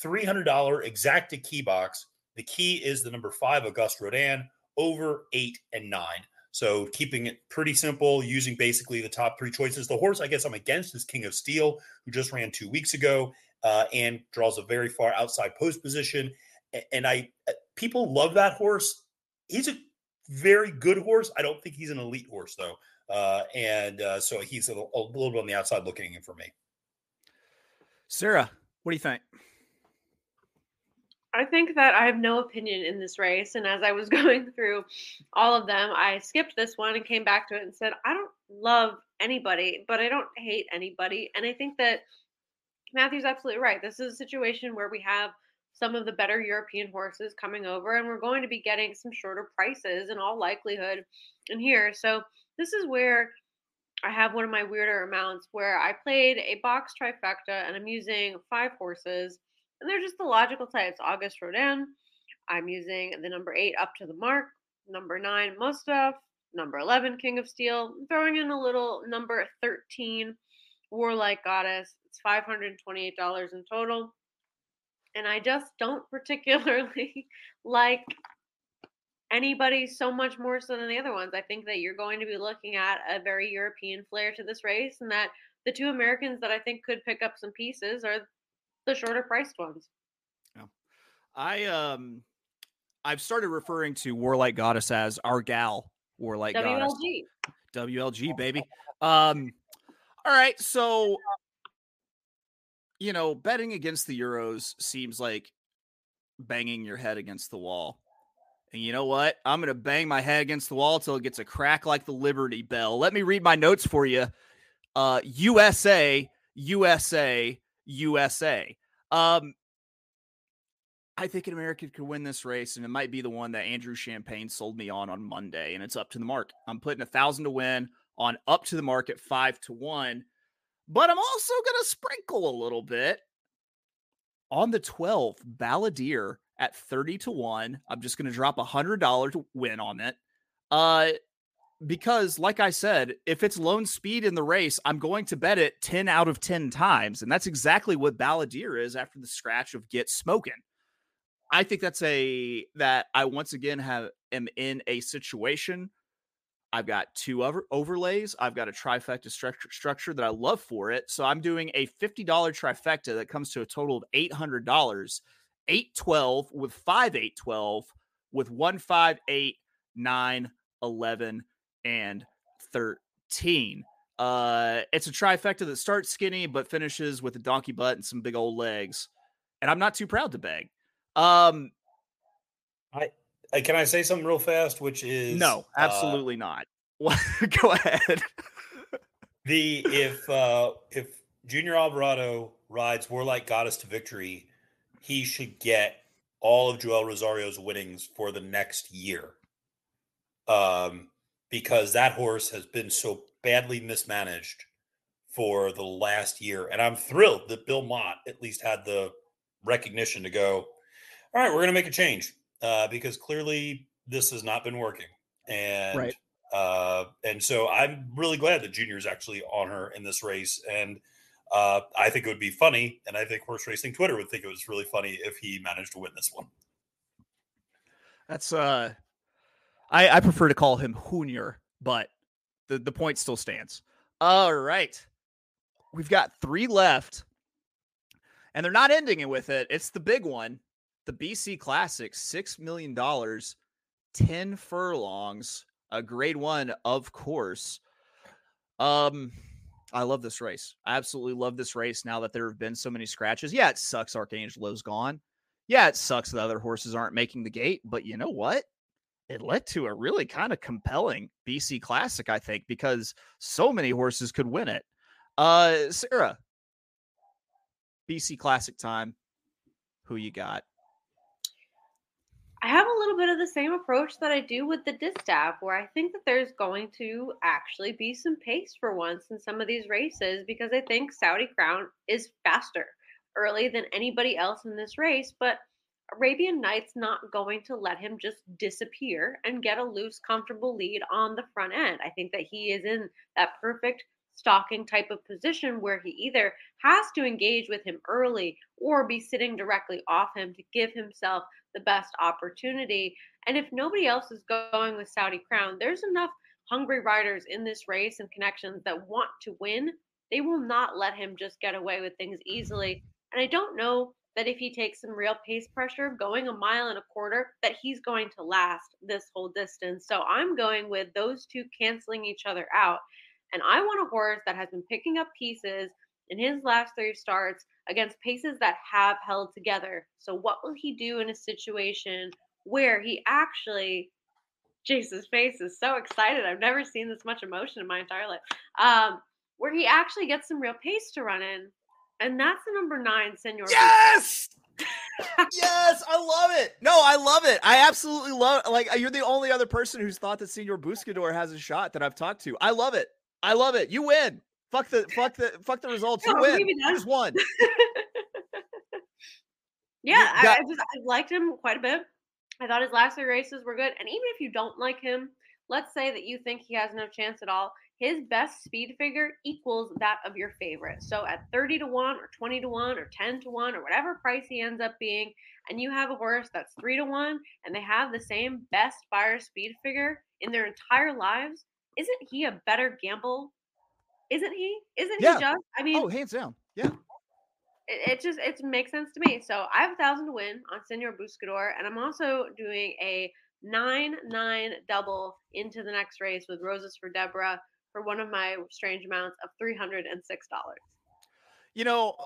S7: $300 exacta key box. The key is the number five Auguste Rodin over eight and nine. So keeping it pretty simple, using basically the top three choices. The horse I guess I'm against is King of Steel, who just ran two weeks ago uh, and draws a very far outside post position. And I uh, people love that horse. He's a very good horse. I don't think he's an elite horse though, uh, and uh, so he's a, little- a little bit on the outside looking in for me.
S1: Sarah, what do you think?
S6: I think that I have no opinion in this race. And as I was going through all of them, I skipped this one and came back to it and said, I don't love anybody, but I don't hate anybody. And I think that Matthew's absolutely right. This is a situation where we have some of the better European horses coming over, and we're going to be getting some shorter prices in all likelihood in here. So this is where I have one of my weirder amounts where I played a box trifecta and I'm using five horses, and they're just the logical types. Auguste Rodin, I'm using the number eight up to the mark, number nine Mostahdaf, number 11 King of Steel, I'm throwing in a little number 13 Warlike Goddess. It's $528 in total. And I just don't particularly like anybody so much more so than the other ones. I think that you're going to be looking at a very European flair to this race, and that the two Americans that I think could pick up some pieces are the shorter priced ones. Yeah.
S1: I um I've started referring to Warlike Goddess as our gal Warlike Goddess.
S6: WLG.
S1: WLG baby. Um all right, so you know, betting against the Euros seems like banging your head against the wall. And you know what? I'm going to bang my head against the wall till it gets a crack like the Liberty Bell. Let me read my notes for you. Uh USA, USA, USA. Um I think an American could win this race, and it might be the one that Andrew Champagne sold me on on Monday, and it's up to the mark. I'm putting a thousand to win on up to the mark at five to one, but I'm also going to sprinkle a little bit on the 12 Balladeer at 30 to one. I'm just going to drop a hundred dollar to win on it. Uh, because like I said, if it's lone speed in the race, I'm going to bet it 10 out of 10 times. And that's exactly what Balladeer is after the scratch of Get Smoking. I think that's a that I once again have am in a situation. I've got two over, overlays. I've got a trifecta structure, structure that I love for it. So I'm doing a $50 trifecta that comes to a total of $800. 812 with 5 812 with 1 5 8 9 11 and 13. Uh it's a trifecta that starts skinny but finishes with a donkey butt and some big old legs. And I'm not too proud to beg. Um
S7: I uh, can I say something real fast, which is
S1: no,
S7: uh,
S1: absolutely not. Go ahead.
S7: the if uh if Junior Alvarado rides Warlike Goddess to victory, he should get all of Joel Rosario's winnings for the next year. Um, because that horse has been so badly mismanaged for the last year. And I'm thrilled that Bill Mott at least had the recognition to go, all right, we're going to make a change uh, because clearly this has not been working. And
S1: Right.
S7: uh, and so I'm really glad that Junior's actually on her in this race. And uh, I think it would be funny, and I think horse racing Twitter would think it was really funny if he managed to win this one.
S1: That's uh I I prefer to call him Junior, but the the point still stands. All right. We've got 3 left. And they're not ending it with it. It's the big one. The BC Classic, $6 million, 10 furlongs, a grade one, of course. Um, I love this race. I absolutely love this race now that there have been so many scratches. Yeah, it sucks Arcangelo's gone. Yeah, it sucks the other horses aren't making the gate, but you know what? It led to a really kind of compelling BC Classic, I think, because so many horses could win it. Uh, Sarah, BC Classic time. Who you got?
S6: I have a little bit of the same approach that I do with the distaff, where I think that there's going to actually be some pace for once in some of these races because I think Saudi Crown is faster early than anybody else in this race, but Arabian Knight's not going to let him just disappear and get a loose, comfortable lead on the front end. I think that he is in that perfect stalking type of position where he either has to engage with him early or be sitting directly off him to give himself the best opportunity. And if nobody else is going with Saudi Crown, there's enough hungry riders in this race and connections that want to win. They will not let him just get away with things easily. And I don't know that if he takes some real pace pressure going a mile and a quarter, that he's going to last this whole distance. So I'm going with those two canceling each other out. And I want a horse that has been picking up pieces in his last three starts against paces that have held together. So, what will he do in a situation where he actually, Jesus' face is so excited. I've never seen this much emotion in my entire life. Um, where he actually gets some real pace to run in. And that's the number nine, Senor.
S1: Yes. yes, I love it. No, I love it. I absolutely love it. like you're the only other person who's thought that Senor Buscador has a shot that I've talked to. I love it. I love it. You win. Fuck the fuck the fuck the results. You win. You just won.
S6: Yeah, I, I just I liked him quite a bit. I thought his last three races were good. And even if you don't like him, let's say that you think he has no chance at all, his best speed figure equals that of your favorite. So at 30 to 1 or 20 to 1 or 10 to 1 or whatever price he ends up being, and you have a horse that's 3 to 1 and they have the same best Beyer speed figure in their entire lives, isn't he a better gamble? Isn't he? Isn't
S1: Yeah.
S6: he just? I mean,
S1: Oh, hands down. Yeah.
S6: it, it just it makes sense to me. So I have a thousand to win on Senor Buscador, and I'm also doing a nine nine double into the next race with Roses for Deborah for one of my strange amounts of three hundred and six dollars.
S1: You know,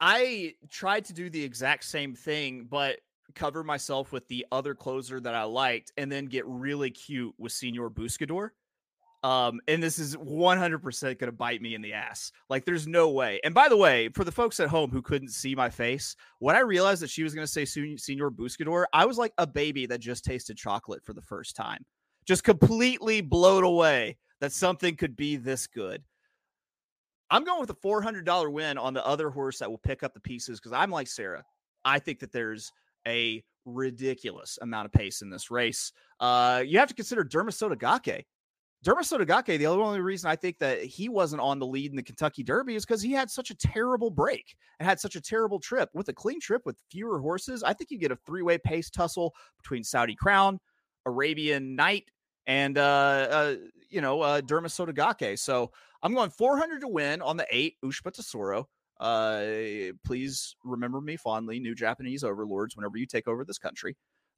S1: I tried to do the exact same thing, but cover myself with the other closer that I liked and then get really cute with Senor Buscador. Um, and this is 100% going to bite me in the ass. Like, there's no way. And by the way, for the folks at home who couldn't see my face, when I realized that she was going to say Sen- Senor Buscador, I was like a baby that just tasted chocolate for the first time, just completely blown away that something could be this good. I'm going with a $400 win on the other horse that will pick up the pieces because I'm like Sarah. I think that there's a ridiculous amount of pace in this race. Uh, you have to consider Derma Sotogake. Derma Sotogake, the only reason I think that he wasn't on the lead in the Kentucky Derby is because he had such a terrible break and had such a terrible trip. With a clean trip with fewer horses, I think you get a three way pace tussle between Saudi Crown, Arabian Knight, and uh, uh you know uh Derma Sotogake. So I'm going 400 to win on the eight Ushba Tesoro. Uh, please remember me fondly, new Japanese overlords, whenever you take over this country.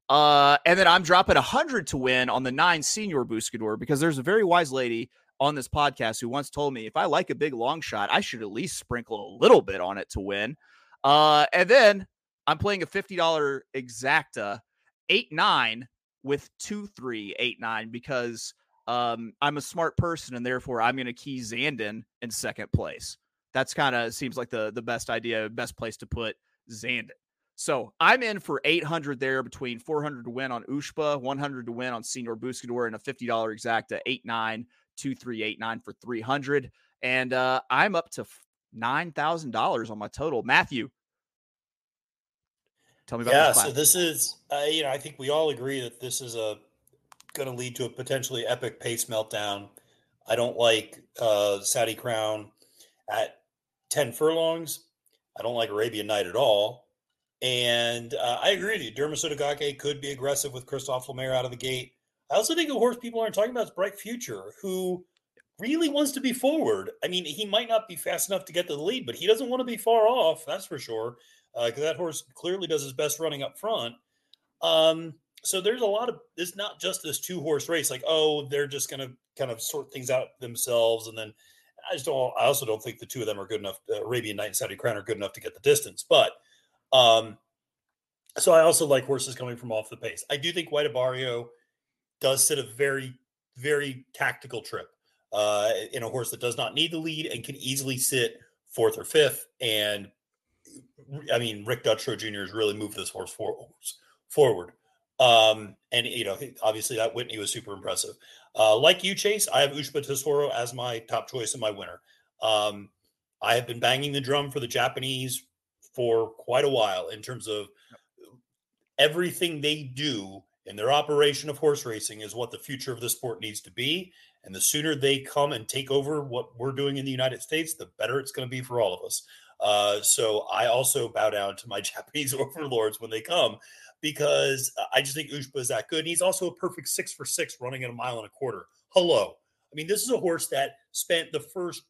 S1: Uh, and then I'm dropping 100 to win on the nine Senor Buscador because there's a very wise lady on this podcast who once told me if I like a big long shot, I should at least sprinkle a little bit on it to win. Uh, and then I'm playing a $50 exacta eight nine with two three eight nine because um, I'm a smart person and therefore I'm going to key Zandon in second place. That's kind of seems like the the best idea, best place to put Zandon. So I'm in for 800 there between 400 to win on Ushba, 100 to win on Senor Buscador, and a $50 exacta 89 2389 for 300. And uh, I'm up to $9,000 on my total. Matthew, tell me about
S7: Yeah,
S1: this
S7: so this is, uh, you know, I think we all agree that this is a going to lead to a potentially epic pace meltdown. I don't like uh, Saudi Crown at 10 furlongs. I don't like Arabian Knight at all. And uh, I agree with you. Derma Sotogake could be aggressive with Christophe Lemaire out of the gate. I also think the horse people aren't talking about is Bright Future, who really wants to be forward. I mean, he might not be fast enough to get to the lead, but he doesn't want to be far off. That's for sure. Because that horse clearly does his best running up front. Um, so there's a lot of it's not just this two horse race. Like, oh, they're just going to kind of sort things out themselves, and then I just don't. I also don't think the two of them are good enough. Uh, Arabian Knight and Saudi Crown are good enough to get the distance, but. Um, so I also like horses coming from off the pace. I do think White Abarrio does sit a very, very tactical trip uh, in a horse that does not need the lead and can easily sit fourth or fifth. And I mean, Rick Dutrow Jr. has really moved this horse forward. Um, and you know, obviously that Whitney was super impressive. Uh, like you, Chase, I have Ushba Tesoro as my top choice and my winner. Um, I have been banging the drum for the Japanese for quite a while in terms of everything they do in their operation of horse racing is what the future of the sport needs to be. And the sooner they come and take over what we're doing in the United States, the better it's going to be for all of us. Uh, so I also bow down to my Japanese overlords when they come because I just think Ushba is that good. And he's also a perfect six for six running at a mile and a quarter. Hello. I mean, this is a horse that spent the first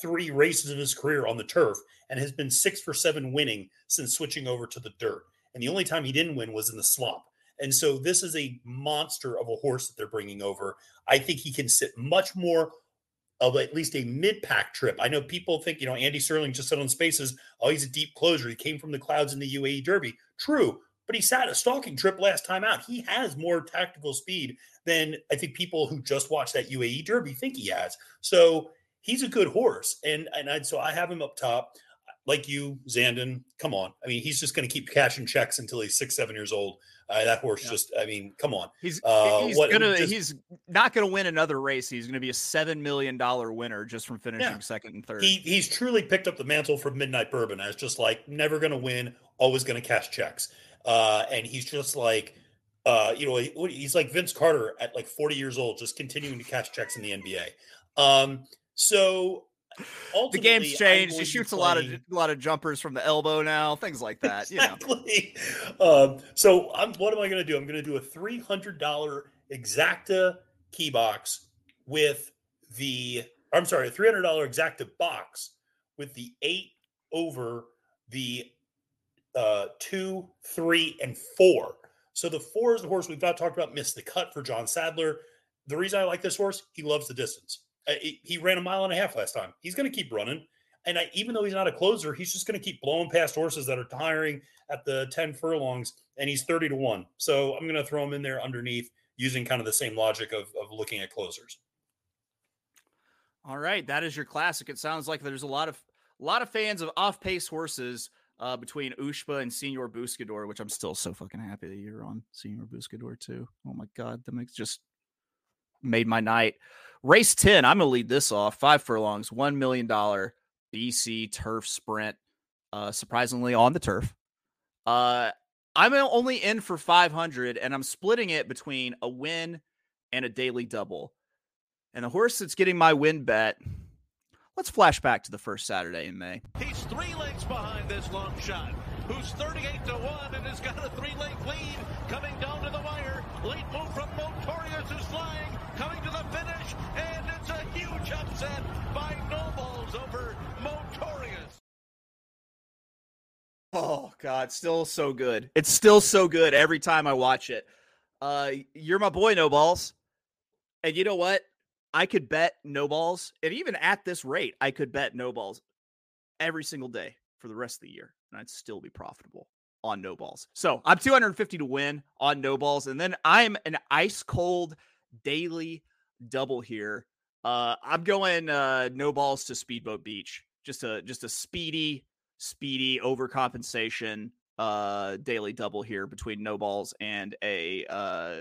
S7: 23 races of his career on the turf and has been six for seven winning since switching over to the dirt. And the only time he didn't win was in the slump. And so this is a monster of a horse that they're bringing over. I think he can sit much more of at least a mid-pack trip. I know people think, you know, Andy Serling just said on Spaces, oh, he's a deep closer. He came from the clouds in the UAE Derby. True, but he sat a stalking trip last time out. He has more tactical speed than I think people who just watched that UAE Derby think he has. So he's a good horse, and and I, so I have him up top like you, Zandon, come on. I mean, he's just going to keep cashing checks until he's six, seven years old. Uh, that horse yeah. just, I mean, come on.
S1: He's uh, he's what, gonna just, he's not gonna win another race. He's gonna be a seven million dollar winner just from finishing yeah. second and third.
S7: He he's truly picked up the mantle from Midnight Bourbon as just like never gonna win, always gonna cash checks. Uh, and he's just like uh, you know, he's like Vince Carter at like 40 years old, just continuing to cash checks in the NBA. Um, so
S1: the game's changed. He shoots a lot of a lot of jumpers from the elbow now, things like that.
S7: Exactly. You know. um, so I'm, what am I going to do? I'm going to do a three hundred dollar exacta key box with the. I'm sorry, a three hundred dollar exacta box with the eight over the uh, two, three, and four. So the four is the horse we've not talked about. Missed the cut for John Sadler. The reason I like this horse, he loves the distance. He ran a mile and a half last time. He's going to keep running. And I, even though he's not a closer, he's just going to keep blowing past horses that are tiring at the 10 furlongs, and he's 30 to 1. So I'm going to throw him in there underneath using kind of the same logic of, of looking at closers.
S1: All right. That is your classic. It sounds like there's a lot of a lot of fans of off pace horses uh, between Ushba and Senor Buscador, which I'm still so fucking happy that you're on Senor Buscador too. Oh my God. That makes just made my night. Race 10, I'm going to lead this off. Five furlongs, $1 million BC turf sprint, uh, surprisingly on the turf. Uh, I'm only in for 500 and I'm splitting it between a win and a daily double. And the horse that's getting my win bet, let's flash back to the first Saturday in May.
S9: He's three lengths behind this long shot, who's 38 to 1 and has got a three length lead coming down to the wire. Late move from Motorius, who's flying coming to the finish, and it's a huge upset by Nobals over Motorius.
S1: Oh God, still so good. It's still so good every time I watch it. Uh, you're my boy, No Balls, and you know what? I could bet no balls, and even at this rate, I could bet no balls every single day for the rest of the year, and I'd still be profitable on no balls. So I'm 250 to win on no balls, and then I'm an ice cold daily double here. Uh, I'm going uh, no balls to Speedboat Beach. Just a just a speedy, speedy overcompensation uh, daily double here between no balls and a uh,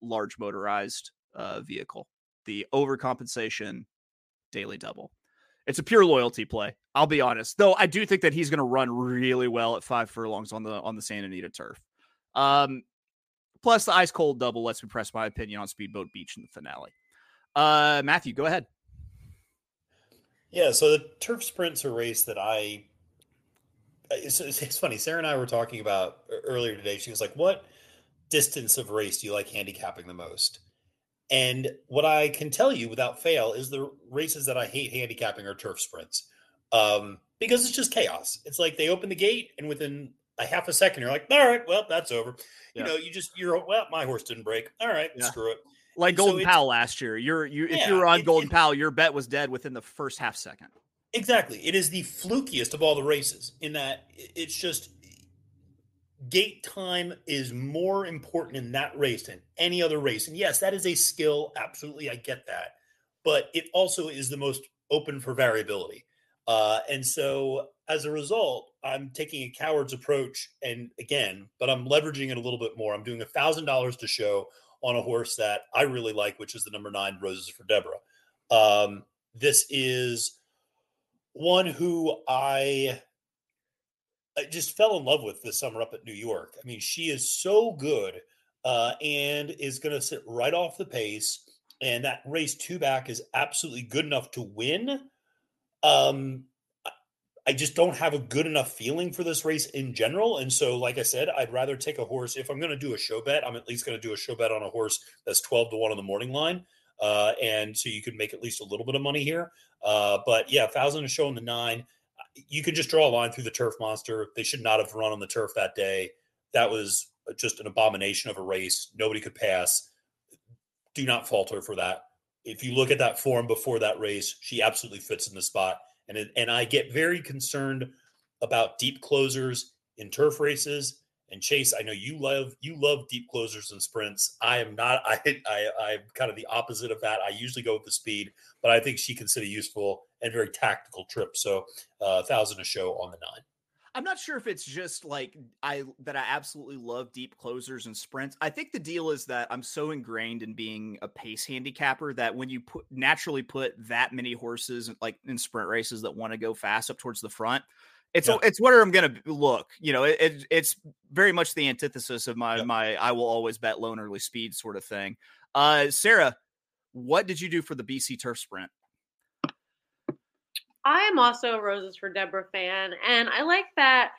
S1: large motorized uh, vehicle. The overcompensation daily double. It's a pure loyalty play. I'll be honest, though. I do think that he's going to run really well at five furlongs on the on the Santa Anita turf. Um, Plus, the ice cold double lets me press my opinion on Speedboat Beach in the finale. Uh, Matthew, go ahead.
S7: Yeah, so the turf sprint's a race that I. It's, it's funny. Sarah and I were talking about earlier today. She was like, "What distance of race do you like handicapping the most?" And what I can tell you without fail is the races that I hate handicapping are turf sprints um, because it's just chaos. It's like they open the gate and within a half a second you're like, all right, well that's over.
S1: Yeah.
S7: You know, you just you're well, my horse didn't break. All right,
S1: Yeah.
S7: screw it.
S1: Like
S7: And
S1: Golden Pal last year. You're you if you were on
S7: it-
S1: Golden
S7: it-
S1: Pal, your bet was dead within the first half second.
S7: Exactly. It is the flukiest of all the races in that it's just gate time is more important in that race than any other race. And yes, that is a skill. Absolutely. I get that. But it also is the most open for variability. Uh, and so as a result, I'm taking a coward's approach. And again, but I'm leveraging it a little bit more. I'm doing a thousand dollars to show on a horse that I really like, which is the number nine Roses for Deborah. Um, this is one who I, I just fell in love with this summer up at New York. I mean, she is so good uh, and is going to sit right off the pace. And that race two back is absolutely good enough to win. Um, I- just don't have a good enough feeling for this race in general. And so, like I said, I'd rather take a horse. If I'm going to do a show bet, I'm at least going to do a show bet on a horse that's 12 to 1 on the morning line. Uh, and so you could make at least a little bit of money here. Uh, but yeah, thousand to show in the nine. You could just draw a line through the turf monster. They should not have run on the turf that day. That was uh, just an abomination of a race. Nobody could pass. Do not falter for that. If you look at that form before that race, she absolutely fits in the spot. And and I get very concerned about deep closers in turf races. And Chase, I know you love you love deep closers and sprints. I am not. I I I'm kind of the opposite of that. I usually go with the speed, but I think she a useful and very tactical trip. So uh, thousand a show on the nine.
S1: I'm not sure if it's just like I that I absolutely love deep closers and sprints. I think the deal is that I'm so ingrained in being a pace handicapper that when you put naturally put that many horses like in sprint races that want to go fast up towards the front, it's
S7: Yeah.
S1: it's where I'm going to look. You know, it, it, it's very much the antithesis of my
S7: Yep.
S1: my I will always bet low and early speed sort of thing. Uh, Sarah, what did you do for the BC Turf Sprint?
S6: I am also a Roses for Deborah fan, and I like that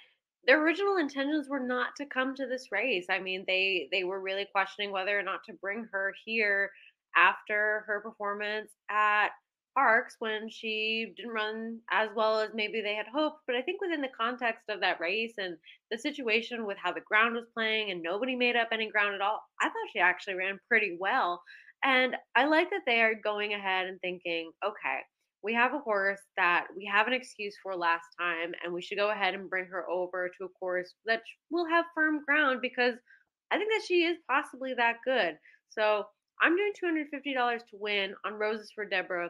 S6: their original intentions were not to come to this race. I mean, they they were really questioning whether or not to bring her here after her performance at Parks when she didn't run as well as maybe they had hoped. But I think within the context of that race and the situation with how the ground was playing and nobody made up any ground at all, I thought she actually ran pretty well. And I like that they are going ahead and thinking, okay, we have a horse that we have an excuse for last time, and we should go ahead and bring her over to a course that will have firm ground because I think that she is possibly that good. So I'm doing $250 to win on Roses for Deborah.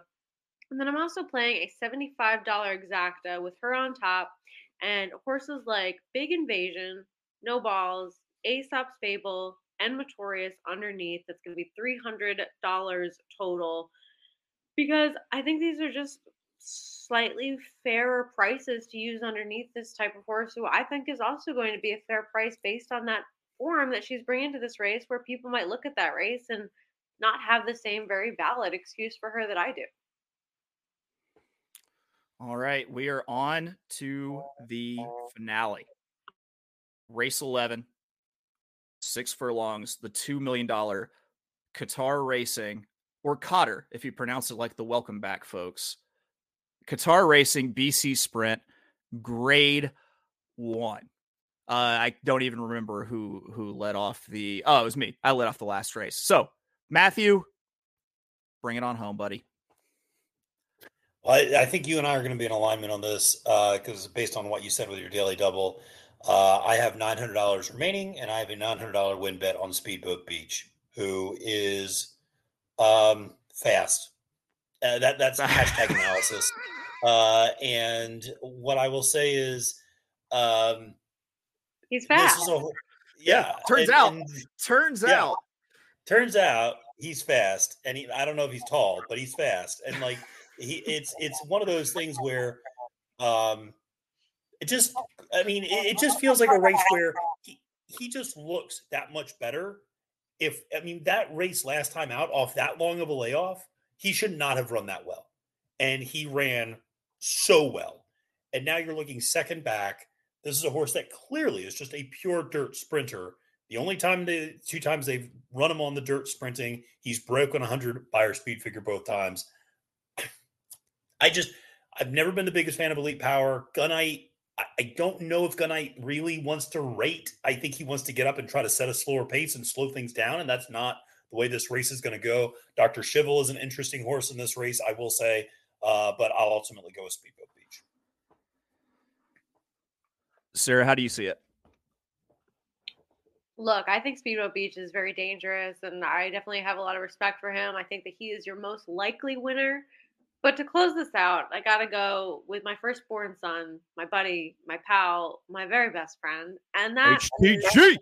S6: And then I'm also playing a $75 exacta with her on top and horses like Big Invasion, No Balls, Aesop's Fable, and Notorious underneath. That's going to be $300 total because I think these are just slightly fairer prices to use underneath this type of horse, who I think is also going to be a fair price based on that form that she's bringing to this race, where people might look at that race and not have the same very valid excuse for her that I do.
S1: All right, we are on to the finale. Race 11, six furlongs, the $2 million Qatar Racing, or Cotter, if you pronounce it like the welcome back folks. Qatar Racing BC Sprint, grade one. Uh, I don't even remember who who led off the. Oh, it was me. I led off the last race. So, Matthew, bring it on home, buddy.
S7: Well, I, I think you and I are going to be in alignment on this because based on what you said with your daily double, uh, I have nine hundred dollars remaining, and I have a nine hundred dollar win bet on Speedboat Beach, who is um, fast. Uh, that that's a hashtag analysis. Uh, and what I will say is, um,
S6: He's
S7: this
S6: fast.
S7: is a yeah.
S1: Turns
S7: and-
S1: out,
S7: and
S1: turns
S7: Yeah.
S1: out,
S7: turns out he's fast, and he, I don't know if he's tall, but he's fast, and like he, it's it's one of those things where, um, it just, I mean, it, it just feels like a race where he he just looks that much better. If I mean that race last time out off that long of a layoff, he should not have run that well, and he ran so well, and now you're looking second back. This is a horse that clearly is just a pure dirt sprinter The only time they two times they've run him on the dirt sprinting, he's broken 100 Beyer speed figure both times. I just I've never been the biggest fan of Elite Power. Gunite, I, I don't know if Gunite really wants to rate. I think he wants to get up and try to set a slower pace and slow things down, and that's not the way this race is going to go. Dr. Schivel is an interesting horse in this race, I will say, uh, but I'll ultimately go with Speedboat Beach.
S1: Sarah, how do you see it?
S6: Look, I think Speedboat Beach is very dangerous, and I definitely have a lot of respect for him. I think that he is your most likely winner. But to close this out, I got to go with my firstborn son, my buddy, my pal, my very best friend, and that
S1: HTG.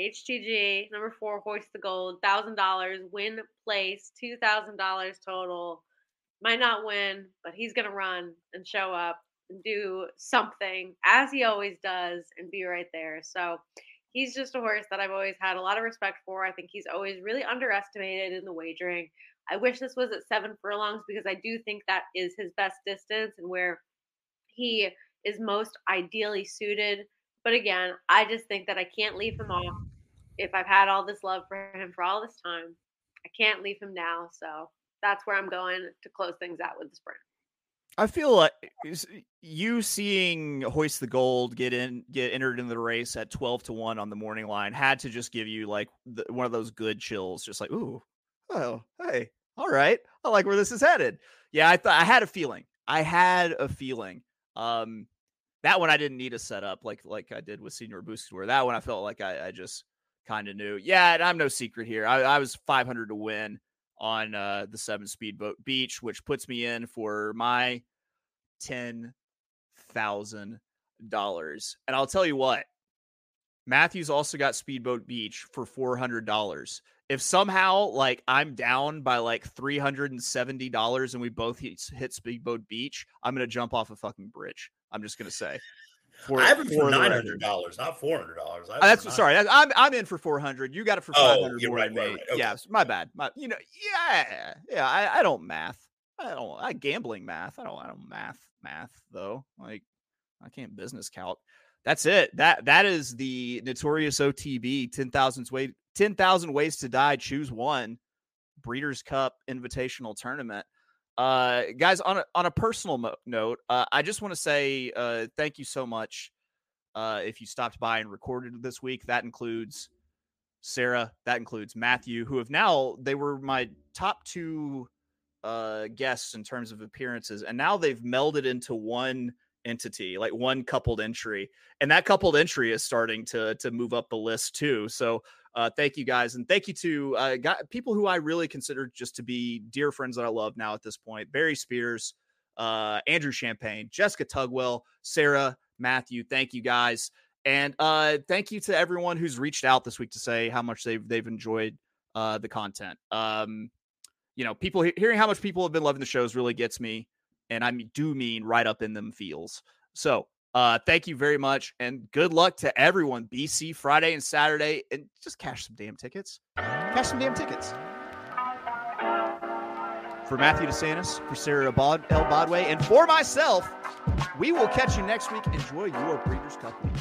S6: HTG number four, hoist the gold, thousand dollars, win place, two thousand dollars total. Might not win, but he's gonna run and show up and do something as he always does and be right there. So he's just a horse that I've always had a lot of respect for. I think he's always really underestimated in the wagering. I wish this was at seven furlongs because I do think that is his best distance and where he is most ideally suited. But again, I just think that I can't leave him off if I've had all this love for him for all this time. I can't leave him now. So that's where I'm going to close things out with the sprint.
S1: I feel like you seeing Hoist the Gold get in, get entered into the race at twelve to one on the morning line had to just give you like the, one of those good chills, just like, ooh, oh, hey, all right, I like where this is headed. Yeah, I thought I had a feeling. I had a feeling. Um, that one I didn't need a setup like like I did with Senor Buscador. That one I felt like I, I just kind of knew. Yeah, and I'm no secret here. I, I was 500 to win on uh, the seven Speed Boat Beach, which puts me in for my ten thousand dollars. And I'll tell you what, Matthews also got Speed Boat Beach for four hundred dollars. If somehow like I'm down by like three hundred and seventy dollars and we both hit, hit Speed Boat Beach, I'm gonna jump off a fucking bridge. I'm just gonna say. For-
S7: I have it
S1: for
S7: nine hundred dollars, not four hundred dollars.
S1: Uh, That's sorry. I'm I'm in for 400. You got it for
S7: Oh,
S1: 500
S7: you're
S1: more
S7: right, right, right. Okay.
S1: Yeah, my bad. My, you know, yeah, yeah. I, I don't math. I don't. I gambling math. I don't. I don't math math though. Like I can't business calc. That's it. That that is the notorious OTB 10,000 way 10,000 ways to die. Choose one. Breeders' Cup Invitational Tournament. Uh, guys, on a on a personal mo- note, uh, I just want to say uh, thank you so much. Uh, if you stopped by and recorded this week, that includes Sara, that includes Matthew, who have now they were my top two uh guests in terms of appearances, and now they've melded into one entity, like one coupled entry, and that coupled entry is starting to to move up the list too. So uh, thank you guys, and thank you to uh, got, people who I really consider just to be dear friends that I love now at this point: Barry Spears, uh, Andrew Champagne, Jessica Tugwell, Sara, Matthew. Thank you guys, and uh, thank you to everyone who's reached out this week to say how much they've they've enjoyed uh, the content. Um, you know, people hearing how much people have been loving the shows really gets me, and I do mean right up in them feels. So uh, thank you very much, and good luck to everyone. BC Friday and Saturday, and just cash some damn tickets. Cash some damn tickets. For Matthew DeSantis, for Sara Bod- Elbadwi, and for myself, we will catch you next week. Enjoy your Breeders' Cup week.